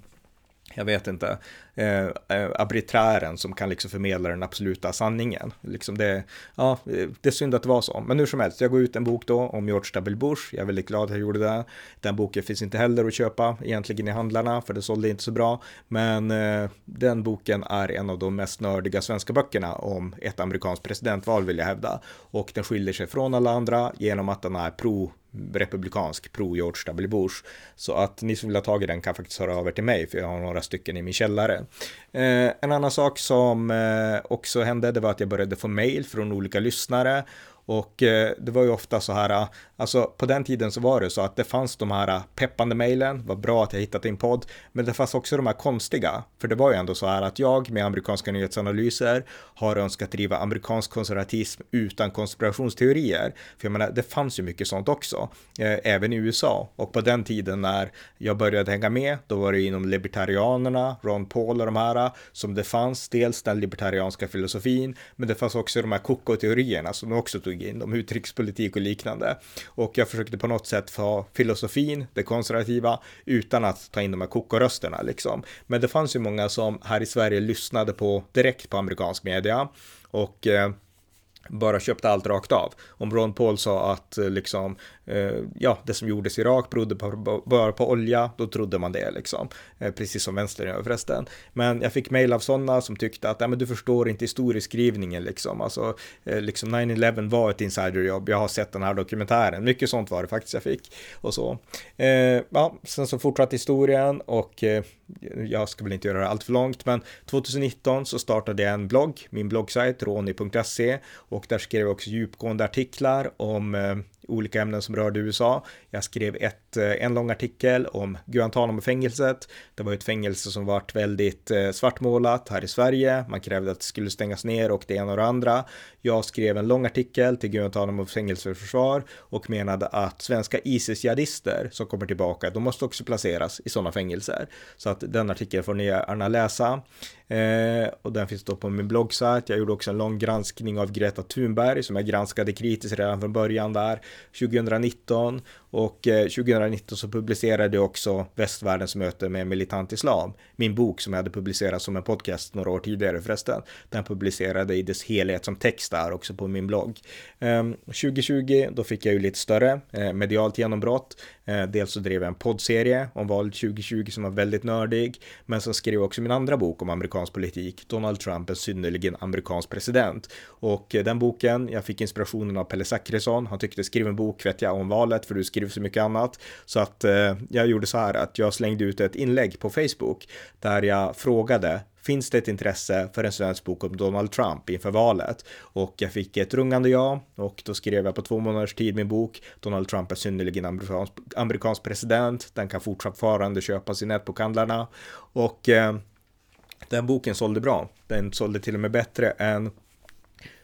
S3: jag vet inte, eh, eh arbitären som kan liksom förmedla den absoluta sanningen. Liksom det, ja, det är synd att det var så, men hur som helst, jag går ut en bok då om George W. Bush. Jag är väldigt glad att jag gjorde det. Den boken finns inte heller att köpa egentligen i handlarna, för det sålde inte så bra. Men eh, den boken är en av de mest nördiga svenska böckerna om ett amerikanskt presidentval vill jag hävda. Och den skiljer sig från alla andra genom att den är pro republikansk pro George W. Bush. Så att ni som vill ha tag i den kan faktiskt höra över till mig för jag har några stycken i min källare Eh, en annan sak som eh, också hände, det var att jag började få mail från olika lyssnare och eh, det var ju ofta så här, eh, alltså på den tiden så var det så att det fanns de här eh, peppande mejlen, vad bra att jag hittat din podd, men det fanns också de här konstiga, för det var ju ändå så här att jag med amerikanska nyhetsanalyser har önskat driva amerikansk konservatism utan konspirationsteorier, för jag menar, det fanns ju mycket sånt också, eh, även i USA, och på den tiden när jag började hänga med, då var det inom libertarianerna, Ron Paul och de här, som det fanns dels den libertarianska filosofin, men det fanns också de här koko-teorierna som också tog ideologin, om utrikespolitik och liknande. Och jag försökte på något sätt få filosofin, det konservativa, utan att ta in de här kokorösterna liksom. Men det fanns ju många som här i Sverige lyssnade på direkt på amerikansk media och eh, bara köpte allt rakt av. Om Ron Paul sa att eh, liksom Eh, ja, det som gjordes i Irak berodde på, bara på olja, då trodde man det liksom. Eh, precis som vänstern gör förresten. Men jag fick mejl av sådana som tyckte att, nej men du förstår inte historieskrivningen liksom. Alltså, eh, liksom 9-11 var ett insiderjobb, jag har sett den här dokumentären. Mycket sånt var det faktiskt jag fick. Och så. ja, sen så fortsatte historien och jag ska väl inte göra det allt för långt, men 2019 så startade jag en blogg, min bloggsajt roni.se och där skrev jag också djupgående artiklar om olika ämnen som rörde USA. Jag skrev ett, eh, en lång artikel om Guantanamo-fängelset. Det var ett fängelse som varit väldigt eh, svartmålat här i Sverige. Man krävde att det skulle stängas ner och det ena och det andra. Jag skrev en lång artikel till Guantanamo fängelseförsvar och menade att svenska ISIS-jihadister som kommer tillbaka, de måste också placeras i sådana fängelser. Så att den artikeln får ni gärna läsa. Eh, och den finns då på min bloggsajt. Jag gjorde också en lång granskning av Greta Thunberg som jag granskade kritiskt redan från början där 2019 och 2019 eh, så publicerade jag också Västvärldens möte med militant islam, min bok som jag hade publicerat som en podcast några år tidigare förresten. Den publicerade i dess helhet som text där också på min blogg. 2020 ehm, då fick jag ju lite större eh, medialt genombrott. Eh, dels så drev jag en poddserie om valet 2020 som var väldigt nördig, men sen skrev jag också min andra bok om amerikansk politik, Donald Trump, en synnerligen amerikansk president. Och den boken, jag fick inspirationen av Pelle Zackrisson, han tyckte skriv en bok vet jag om valet för du skrev skriver så mycket annat. Så att eh, jag gjorde så här att jag slängde ut ett inlägg på Facebook där jag frågade Finns det ett intresse för en svensk bok om Donald Trump inför valet? Och jag fick ett rungande ja och då skrev jag på två månaders tid min bok Donald Trump är synnerligen amerikansk, amerikansk president. Den kan fortfarande köpas i nätbokhandlarna och eh, den boken sålde bra. Den sålde till och med bättre än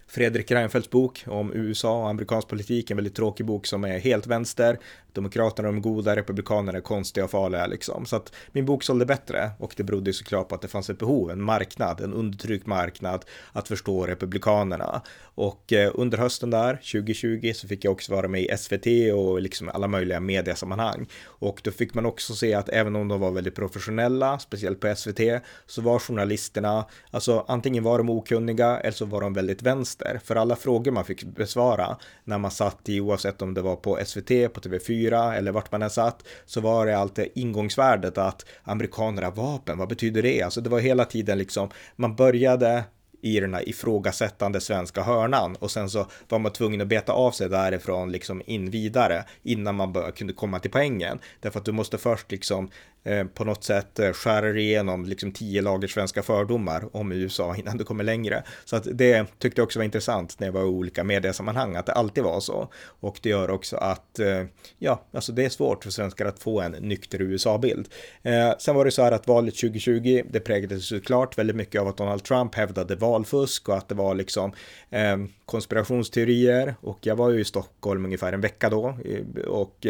S3: Fredrik Reinfeldts bok om USA och amerikansk politik, en väldigt tråkig bok som är helt vänster. Demokraterna är de goda, republikanerna är konstiga och farliga liksom. Så att min bok sålde bättre och det berodde ju såklart på att det fanns ett behov, en marknad, en undertryckt marknad att förstå republikanerna. Och eh, under hösten där, 2020, så fick jag också vara med i SVT och liksom alla möjliga mediasammanhang. Och då fick man också se att även om de var väldigt professionella, speciellt på SVT, så var journalisterna, alltså antingen var de okunniga eller så var de väldigt vänster journalister. För alla frågor man fick besvara när man satt i, oavsett om det var på SVT, på TV4 eller vart man än satt, så var det alltid ingångsvärdet att amerikaner har vapen, vad betyder det? Alltså det var hela tiden liksom, man började i den här ifrågasättande svenska hörnan och sen så var man tvungen att beta av sig därifrån liksom in vidare innan man kunde komma till poängen. Därför att du måste först liksom Eh, på något sätt eh, skärer igenom liksom tio lager svenska fördomar om USA innan du kommer längre. Så att det tyckte jag också var intressant när jag var i olika mediesammanhang, att det alltid var så. Och det gör också att, eh, ja, alltså det är svårt för svenskar att få en nykter USA-bild. Eh, sen var det så här att valet 2020, det präglades såklart väldigt mycket av att Donald Trump hävdade valfusk och att det var liksom eh, konspirationsteorier och jag var ju i Stockholm ungefär en vecka då och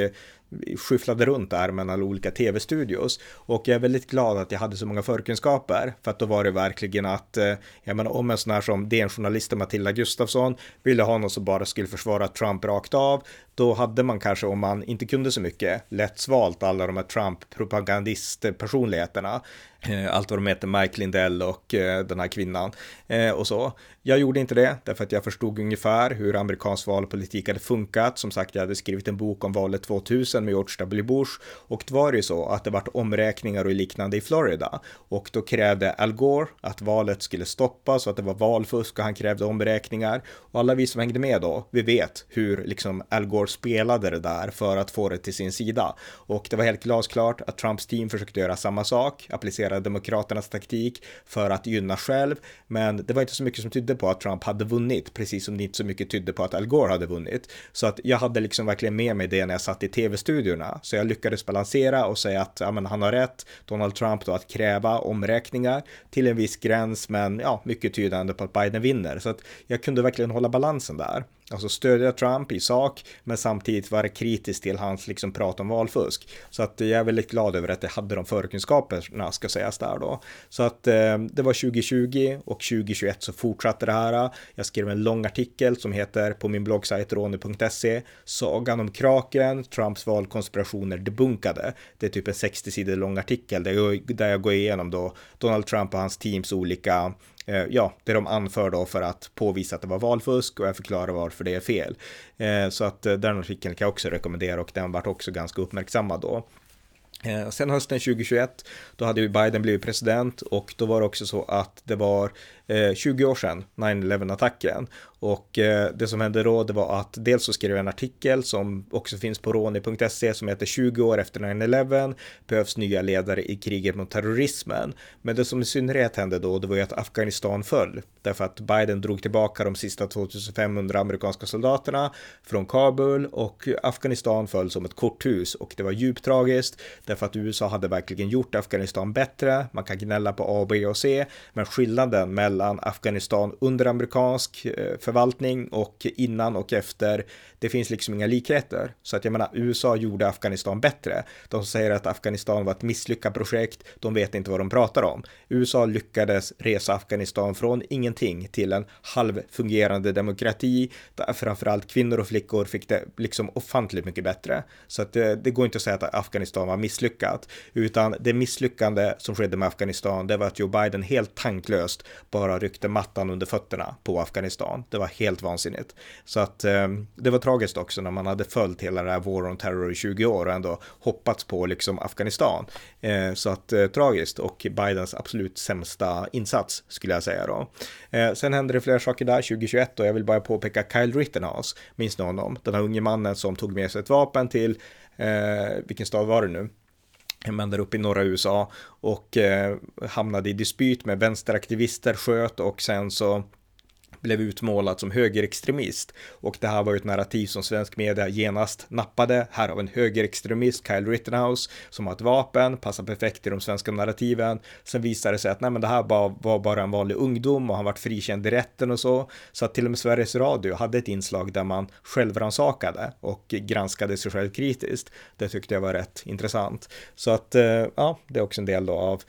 S3: skyfflade runt där mellan olika tv-studios. Och jag är väldigt glad att jag hade så många förkunskaper, för att då var det verkligen att, eh, jag menar om en sån här som DN-journalisten Matilda Gustafsson ville ha någon som bara skulle försvara Trump rakt av, då hade man kanske, om man inte kunde så mycket, lätt svalt alla de här Trump-propagandist-personligheterna. Eh, allt vad de heter, Mike Lindell och eh, den här kvinnan eh, och så. Jag gjorde inte det därför att jag förstod ungefär hur amerikansk valpolitik hade funkat. Som sagt, jag hade skrivit en bok om valet 2000 med George W. Bush och det var ju så att det vart omräkningar och liknande i Florida och då krävde Al Gore att valet skulle stoppas och att det var valfusk och han krävde omräkningar och alla vi som hängde med då, vi vet hur liksom Al Gore spelade det där för att få det till sin sida och det var helt glasklart att Trumps team försökte göra samma sak, applicera kritisera demokraternas taktik för att gynna själv, men det var inte så mycket som tydde på att Trump hade vunnit, precis som det inte så mycket tydde på att Al Gore hade vunnit. Så att jag hade liksom verkligen med mig det när jag satt i tv-studiorna, så jag lyckades balansera och säga att ja, men han har rätt, Donald Trump då att kräva omräkningar till en viss gräns, men ja, mycket tydande på att Biden vinner. Så att jag kunde verkligen hålla balansen där alltså stödja Trump i sak, men samtidigt vara kritisk till hans liksom prat om valfusk. Så att jag är väldigt glad över att det hade de förkunskaperna ska sägas där då. Så att eh, det var 2020 och 2021 så fortsatte det här. Jag skrev en lång artikel som heter på min bloggsajt ronny.se Sagan om kraken, Trumps valkonspirationer debunkade. Det är typ en 60 sidor lång artikel där jag, där jag går igenom då Donald Trump och hans teams olika Eh, ja, det de anför då för att påvisa att det var valfusk och jag förklarar varför det är fel. Eh, så att eh, den artikeln kan jag också rekommendera och den vart också ganska uppmärksammad då. Sen hösten 2021, då hade ju Biden blivit president och då var det också så att det var eh, 20 år sedan, 9-11-attacken. Och eh, det som hände då, det var att dels så skrev jag en artikel som också finns på roni.se som heter 20 år efter 9-11 behövs nya ledare i kriget mot terrorismen. Men det som i synnerhet hände då, det var ju att Afghanistan föll. Därför att Biden drog tillbaka de sista 2500 amerikanska soldaterna från Kabul och Afghanistan föll som ett korthus och det var djupt tragiskt därför att USA hade verkligen gjort Afghanistan bättre. Man kan gnälla på A, B och C, men skillnaden mellan mellan Afghanistan under amerikansk eh, förvaltning och innan och efter. Det finns liksom inga likheter. Så att jag menar, USA gjorde Afghanistan bättre. De säger att Afghanistan var ett misslyckat projekt, de vet inte vad de pratar om. USA lyckades resa Afghanistan från ingenting till en halvfungerande demokrati, där framförallt kvinnor och flickor fick det liksom ofantligt mycket bättre. Så att det, eh, det går inte att säga att Afghanistan var misslyckat, utan det misslyckande som skedde med Afghanistan, det var att Joe Biden helt tanklöst bara bara ryckte mattan under fötterna på Afghanistan. Det var helt vansinnigt. Så att eh, det var tragiskt också när man hade följt hela det här War on Terror i 20 år och ändå hoppats på liksom Afghanistan. Eh, så att eh, tragiskt och Bidens absolut sämsta insats skulle jag säga då. Eh, sen hände det flera saker där 2021 och jag vill bara påpeka Kyle Rittenhouse, minns ni honom? Den här unge mannen som tog med sig ett vapen till, eh, vilken stad var det nu? men där uppe i norra USA och eh, hamnade i dispyt med vänsteraktivister, sköt och sen så blev utmålad som högerextremist. Och det här var ju ett narrativ som svensk media genast nappade. Här har vi en högerextremist, Kyle Rittenhouse, som har ett vapen, passar perfekt i de svenska narrativen. Sen visade det sig att nej men det här bara, var bara en vanlig ungdom och han vart frikänd i rätten och så. Så att till och med Sveriges Radio hade ett inslag där man självransakade och granskade sig själv kritiskt. Det tyckte jag var rätt intressant. Så att eh, ja, det är också en del då av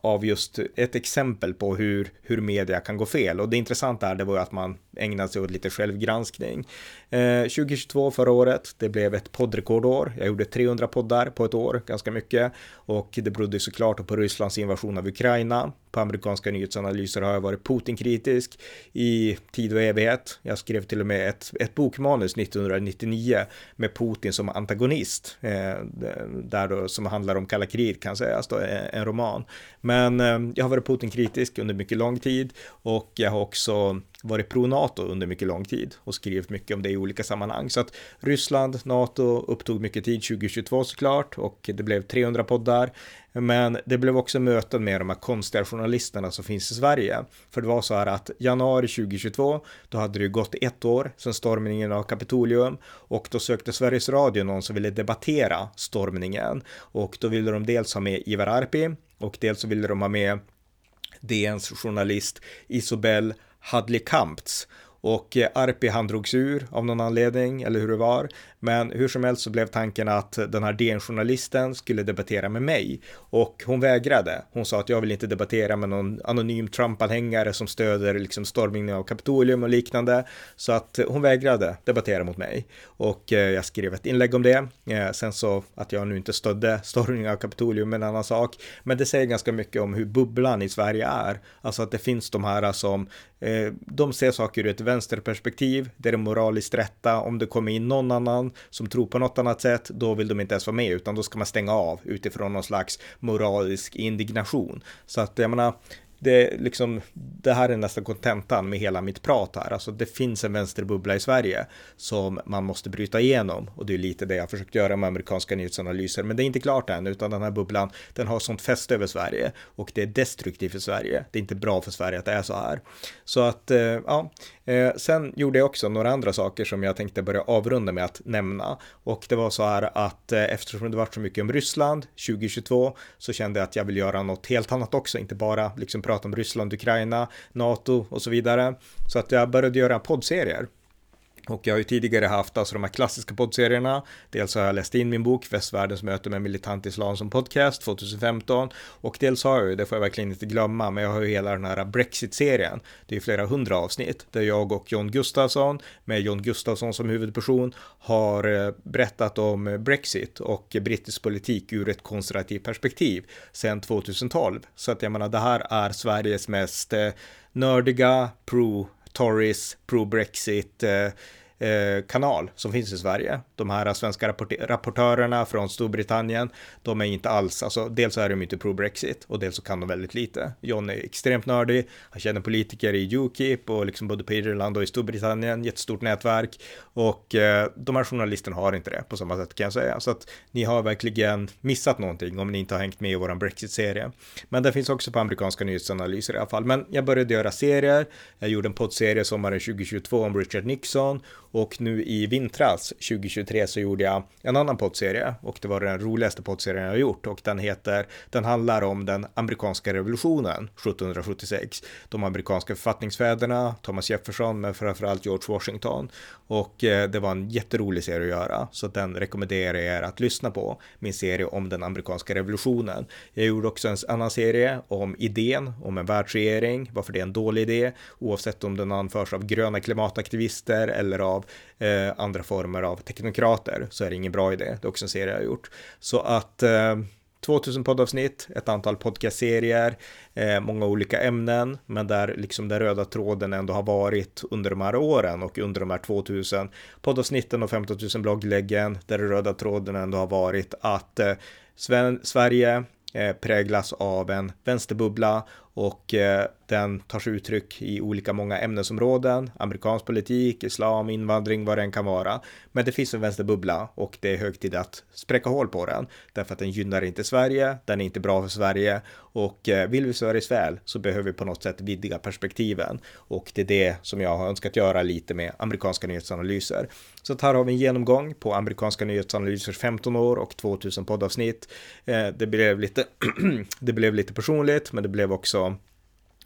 S3: av just ett exempel på hur, hur media kan gå fel. Och det intressanta här, det var ju att man ägnade sig åt lite självgranskning. 2022 eh, förra året, det blev ett poddrekordår. Jag gjorde 300 poddar på ett år, ganska mycket. Och det berodde såklart på Rysslands invasion av Ukraina. På amerikanska nyhetsanalyser har jag varit Putin-kritisk i tid och evighet. Jag skrev till och med ett, ett bokmanus 1999 med Putin som antagonist. Eh, där då, som handlar om kalla kriget kan sägas då, en roman. Men eh, jag har varit Putin-kritisk under mycket lång tid och jag har också varit pro-NATO under mycket lång tid och skrivit mycket om det i olika sammanhang. Så att Ryssland, NATO upptog mycket tid 2022 såklart och det blev 300 poddar. Men det blev också möten med de här konstiga journalisterna som finns i Sverige. För det var så här att januari 2022, då hade det ju gått ett år sedan stormningen av Kapitolium och då sökte Sveriges Radio någon som ville debattera stormningen och då ville de dels ha med Ivar Arpi och dels så ville de ha med DNs journalist Isobel Hadley Kamptz. Och Arpi eh, han drogs ur av någon anledning, eller hur det var. Men hur som helst så blev tanken att den här DN-journalisten skulle debattera med mig. Och hon vägrade. Hon sa att jag vill inte debattera med någon anonym Trump-anhängare som stöder liksom stormningen av Kapitolium och liknande. Så att hon vägrade debattera mot mig. Och eh, jag skrev ett inlägg om det. Eh, sen så att jag nu inte stödde stormningen av Kapitolium är en annan sak. Men det säger ganska mycket om hur bubblan i Sverige är. Alltså att det finns de här som Eh, de ser saker ur ett vänsterperspektiv, det är det moraliskt rätta. Om det kommer in någon annan som tror på något annat sätt, då vill de inte ens vara med, utan då ska man stänga av utifrån någon slags moralisk indignation. Så att jag menar, det, liksom, det här är nästan kontentan med hela mitt prat här. Alltså det finns en vänsterbubbla i Sverige som man måste bryta igenom och det är lite det jag försökt göra med amerikanska nyhetsanalyser. Men det är inte klart än utan den här bubblan den har sånt fäste över Sverige och det är destruktivt för Sverige. Det är inte bra för Sverige att det är så här. Så att eh, ja, Eh, sen gjorde jag också några andra saker som jag tänkte börja avrunda med att nämna. Och det var så här att eh, eftersom det varit så mycket om Ryssland 2022 så kände jag att jag vill göra något helt annat också, inte bara liksom prata om Ryssland, Ukraina, NATO och så vidare. Så att jag började göra poddserier och jag har ju tidigare haft alltså de här klassiska poddserierna. Dels har jag läst in min bok Västvärldens möte med militant islam som podcast 2015. Och dels har jag ju, det får jag verkligen inte glömma, men jag har ju hela den här Brexit-serien. Det är ju flera hundra avsnitt där jag och John Gustafsson med John Gustafsson som huvudperson har eh, berättat om eh, Brexit och brittisk politik ur ett konservativt perspektiv sedan 2012. Så att jag menar, det här är Sveriges mest eh, nördiga pro Tories, pro-Brexit, eh, Eh, kanal som finns i Sverige. De här svenska rapportörerna från Storbritannien, de är inte alls, alltså dels är de inte pro-Brexit och dels så kan de väldigt lite. John är extremt nördig, han känner politiker i Ukip och liksom både på Irland och i Storbritannien, jättestort nätverk och eh, de här journalisterna har inte det på samma sätt kan jag säga. Så att ni har verkligen missat någonting om ni inte har hängt med i våran Brexit-serie. Men det finns också på amerikanska nyhetsanalyser i alla fall. Men jag började göra serier, jag gjorde en poddserie sommaren 2022 om Richard Nixon och nu i vintras 2023 så gjorde jag en annan poddserie och det var den roligaste poddserien jag har gjort och den heter, den handlar om den amerikanska revolutionen 1776. De amerikanska författningsfäderna, Thomas Jefferson men framförallt George Washington. Och eh, det var en jätterolig serie att göra så den rekommenderar jag er att lyssna på, min serie om den amerikanska revolutionen. Jag gjorde också en annan serie om idén om en världsregering, varför det är en dålig idé, oavsett om den anförs av gröna klimataktivister eller av av eh, andra former av teknokrater så är det ingen bra idé. Det är också en serie jag har gjort. Så att eh, 2000 poddavsnitt, ett antal podcastserier, eh, många olika ämnen, men där liksom den röda tråden ändå har varit under de här åren och under de här 2000 poddavsnitten och 15 000 bloggläggen, där den röda tråden ändå har varit att eh, Sven Sverige eh, präglas av en vänsterbubbla och eh, den tar sig uttryck i olika många ämnesområden, amerikansk politik, islam, invandring, vad det än kan vara. Men det finns en vänsterbubbla och det är hög tid att spräcka hål på den därför att den gynnar inte Sverige, den är inte bra för Sverige och eh, vill vi Sveriges väl så behöver vi på något sätt vidga perspektiven och det är det som jag har önskat göra lite med amerikanska nyhetsanalyser. Så här har vi en genomgång på amerikanska nyhetsanalyser 15 år och 2000 poddavsnitt. Eh, det blev lite, <clears throat> det blev lite personligt, men det blev också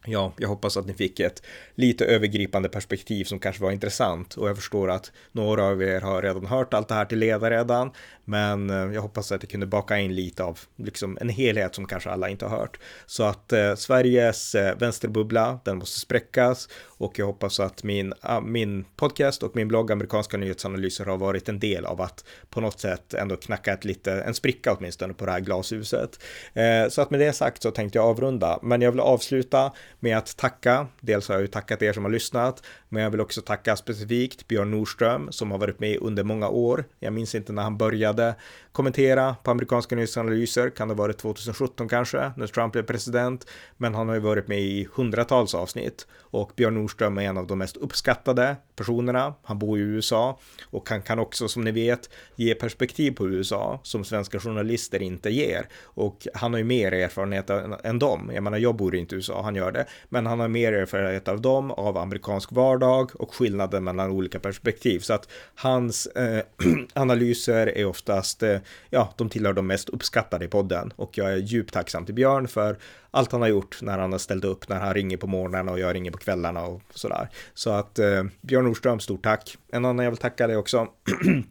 S3: Ja, jag hoppas att ni fick ett lite övergripande perspektiv som kanske var intressant och jag förstår att några av er har redan hört allt det här till leda redan, men eh, jag hoppas att det kunde baka in lite av liksom en helhet som kanske alla inte har hört. Så att eh, Sveriges eh, vänsterbubbla, den måste spräckas och jag hoppas att min, äh, min podcast och min blogg Amerikanska nyhetsanalyser har varit en del av att på något sätt ändå knacka ett lite, en spricka åtminstone på det här glashuset. Eh, så att med det sagt så tänkte jag avrunda, men jag vill avsluta med att tacka. Dels har jag ju tackat er som har lyssnat, men jag vill också tacka specifikt Björn Nordström som har varit med under många år. Jag minns inte när han började, kommentera på amerikanska nyhetsanalyser, kan det ha varit 2017 kanske, när Trump blev president, men han har ju varit med i hundratals avsnitt och Björn Nordström är en av de mest uppskattade personerna. Han bor i USA och han kan också, som ni vet, ge perspektiv på USA som svenska journalister inte ger och han har ju mer erfarenhet än dem. Jag menar, jag bor inte i USA, han gör det, men han har mer erfarenhet av dem, av amerikansk vardag och skillnaden mellan olika perspektiv så att hans eh, <clears throat> analyser är oftast eh, ja, de tillhör de mest uppskattade i podden och jag är djupt tacksam till Björn för allt han har gjort när han har ställt upp, när han ringer på morgonen och jag ringer på kvällarna och sådär. Så att eh, Björn Nordström, stort tack. En annan jag vill tacka dig också. <clears throat>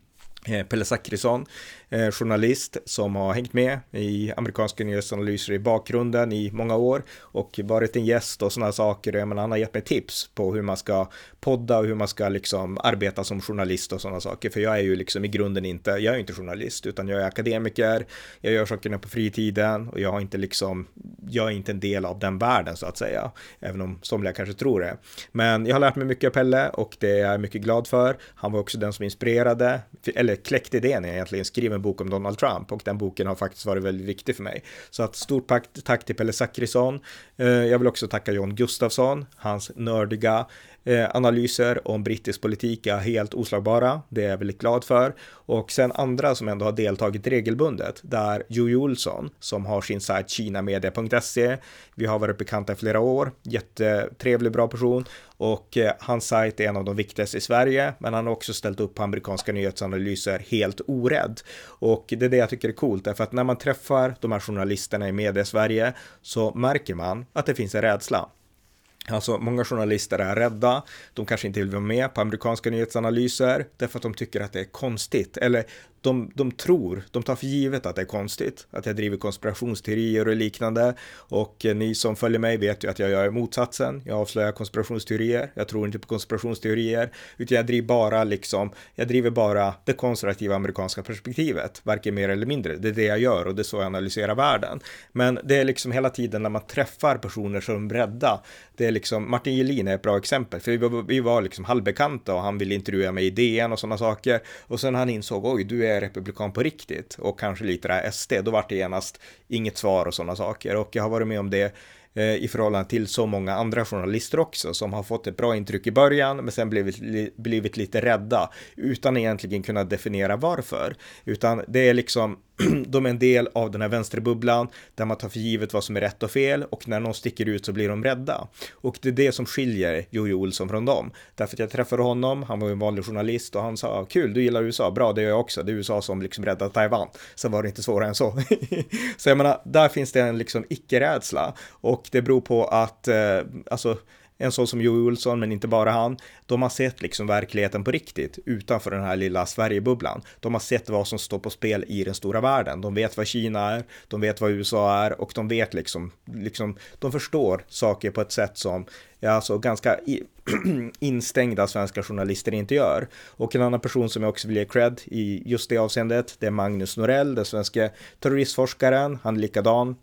S3: Eh, Pelle Zackrisson, eh, journalist som har hängt med i amerikanska nyhetsanalyser i bakgrunden i många år och varit en gäst och sådana saker. Jag menar, han har gett mig tips på hur man ska podda och hur man ska liksom arbeta som journalist och sådana saker. För jag är ju liksom i grunden inte, jag är inte journalist utan jag är akademiker, jag gör sakerna på fritiden och jag har inte liksom, jag är inte en del av den världen så att säga. Även om somliga kanske tror det. Men jag har lärt mig mycket av Pelle och det är jag mycket glad för. Han var också den som inspirerade, eller kläckte idén egentligen, skriv en bok om Donald Trump och den boken har faktiskt varit väldigt viktig för mig. Så att stort tack till Pelle Zackrisson. Eh, jag vill också tacka John Gustafsson, hans nördiga eh, analyser om brittisk politik är helt oslagbara. Det är jag väldigt glad för. Och sen andra som ändå har deltagit regelbundet, där Joey Olsson som har sin sajt kinamedia.se. Vi har varit bekanta i flera år, jättetrevlig, bra person och eh, hans sajt är en av de viktigaste i Sverige, men han har också ställt upp på amerikanska nyhetsanalyser helt orädd. Och det är det jag tycker är coolt, därför att när man träffar de här journalisterna i media Sverige så märker man att det finns en rädsla. Alltså många journalister är rädda, de kanske inte vill vara med på amerikanska nyhetsanalyser därför att de tycker att det är konstigt eller de, de tror, de tar för givet att det är konstigt, att jag driver konspirationsteorier och liknande. Och eh, ni som följer mig vet ju att jag gör motsatsen. Jag avslöjar konspirationsteorier, jag tror inte på konspirationsteorier, utan jag driver bara liksom, jag driver bara det konservativa amerikanska perspektivet, varken mer eller mindre. Det är det jag gör och det är så jag analyserar världen. Men det är liksom hela tiden när man träffar personer som är rädda. Det är liksom, Martin Jelin är ett bra exempel, för vi var, vi var liksom halvbekanta och han ville intervjua mig i DN och sådana saker. Och sen han insåg, oj, du är är republikan på riktigt och kanske lite det här SD, då vart det genast inget svar och sådana saker. Och jag har varit med om det eh, i förhållande till så många andra journalister också som har fått ett bra intryck i början men sen blivit, blivit lite rädda utan egentligen kunna definiera varför. Utan det är liksom <clears throat> de är en del av den här vänsterbubblan där man tar för givet vad som är rätt och fel och när någon sticker ut så blir de rädda. Och det är det som skiljer Jojo Olsson från dem. Därför att jag träffade honom, han var ju en vanlig journalist och han sa ah, kul, du gillar USA, bra det gör jag också, det är USA som liksom räddar Taiwan. Sen var det inte svårare än så. <laughs> så jag menar, där finns det en liksom icke-rädsla och det beror på att, eh, alltså en sån som Joey Olsson, men inte bara han, de har sett liksom verkligheten på riktigt utanför den här lilla Sverigebubblan. De har sett vad som står på spel i den stora världen. De vet vad Kina är, de vet vad USA är och de vet liksom, liksom de förstår saker på ett sätt som ja, alltså ganska <clears throat> instängda svenska journalister inte gör. Och en annan person som jag också vill ge cred i just det avseendet, det är Magnus Norell, den svenska terroristforskaren. Han är likadan,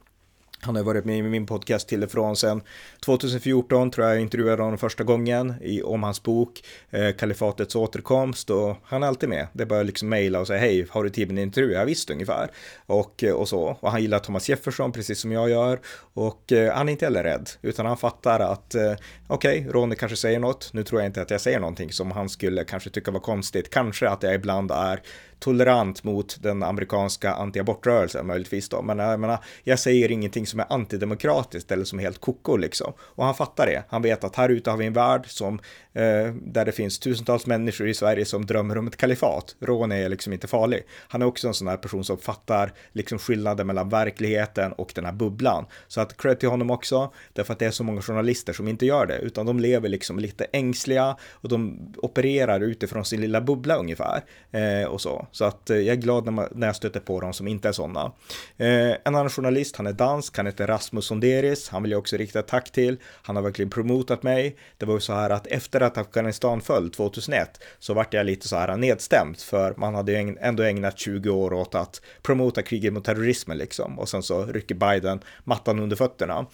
S3: han har varit med i min podcast till och från sen 2014 tror jag jag intervjuade honom första gången i, om hans bok eh, Kalifatets återkomst och han är alltid med. Det är bara liksom mejla och säga hej, har du tid med en intervju? Ja visst ungefär. Och, eh, och så. Och han gillar Thomas Jefferson precis som jag gör och eh, han är inte heller rädd utan han fattar att eh, okej, okay, Ronny kanske säger något. Nu tror jag inte att jag säger någonting som han skulle kanske tycka var konstigt. Kanske att jag ibland är tolerant mot den amerikanska antiabortrörelsen möjligtvis då. Men eh, jag menar, jag säger ingenting som är antidemokratiskt eller som är helt koko liksom. Och han fattar det. Han vet att här ute har vi en värld som Eh, där det finns tusentals människor i Sverige som drömmer om ett kalifat. Rån är liksom inte farlig. Han är också en sån här person som fattar liksom skillnaden mellan verkligheten och den här bubblan. Så att cred till honom också, därför att det är så många journalister som inte gör det, utan de lever liksom lite ängsliga och de opererar utifrån sin lilla bubbla ungefär. Eh, och så. så att eh, jag är glad när, man, när jag stöter på dem som inte är sådana. Eh, en annan journalist, han är dansk, han heter Rasmus Sonderis, han vill jag också rikta ett tack till. Han har verkligen promotat mig. Det var ju så här att efter efter att Afghanistan föll 2001 så vart jag lite så här nedstämd för man hade ju ändå ägnat 20 år åt att promota kriget mot terrorismen liksom och sen så rycker Biden mattan under fötterna.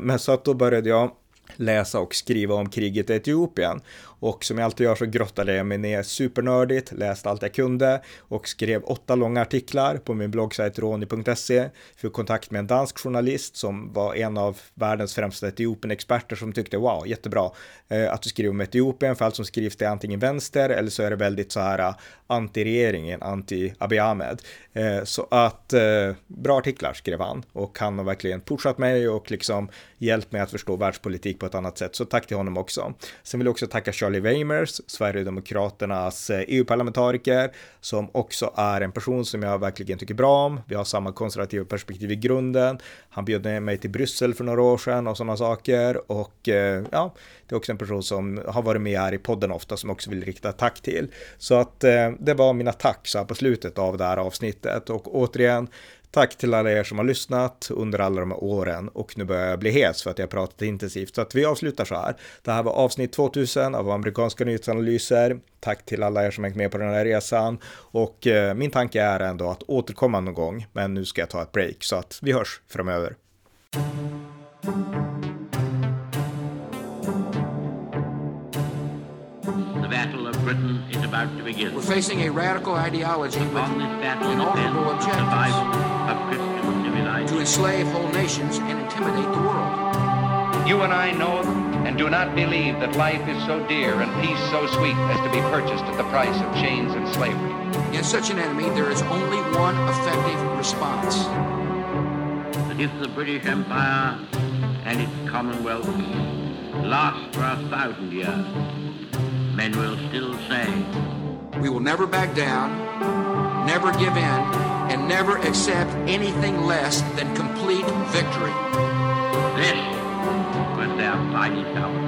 S3: Men så att då började jag läsa och skriva om kriget i Etiopien. Och som jag alltid gör så grottade jag mig ner supernördigt, läste allt jag kunde och skrev åtta långa artiklar på min bloggsajt roni.se. Fick kontakt med en dansk journalist som var en av världens främsta Etiopien-experter som tyckte wow, jättebra eh, att du skriver om Etiopien, för allt som skrivs det är antingen vänster eller så är det väldigt så här eh, anti-regeringen, anti-Abiy Ahmed. Eh, så att bra artiklar skrev han och han har verkligen pushat mig och liksom hjälpt mig att förstå världspolitik på ett annat sätt. Så tack till honom också. Sen vill jag också tacka Charles Charlie Weimers, Sverigedemokraternas eh, EU-parlamentariker, som också är en person som jag verkligen tycker bra om. Vi har samma konservativa perspektiv i grunden. Han bjöd ner mig till Bryssel för några år sedan och sådana saker. Och eh, ja, det är också en person som har varit med här i podden ofta som jag också vill rikta tack till. Så att eh, det var mina tack så här på slutet av det här avsnittet och återigen Tack till alla er som har lyssnat under alla de här åren och nu börjar jag bli hes för att jag pratat intensivt. Så att vi avslutar så här. Det här var avsnitt 2000 av amerikanska nyhetsanalyser. Tack till alla er som hängt med på den här resan och eh, min tanke är ändå att återkomma någon gång. Men nu ska jag ta ett break så att vi hörs framöver.
S1: Britain is about to begin.
S2: We're facing a radical ideology with an honorable objective of Christian to enslave whole nations and intimidate the world.
S1: You and I know and do not believe that life is so dear and peace so sweet as to be purchased at the price of chains and slavery.
S2: In such an enemy, there is only one effective response.
S1: That if the British Empire and its Commonwealth last for a thousand years, men will still say.
S2: We will never back down, never give in, and never accept anything less than complete victory.
S1: This was their fighting power.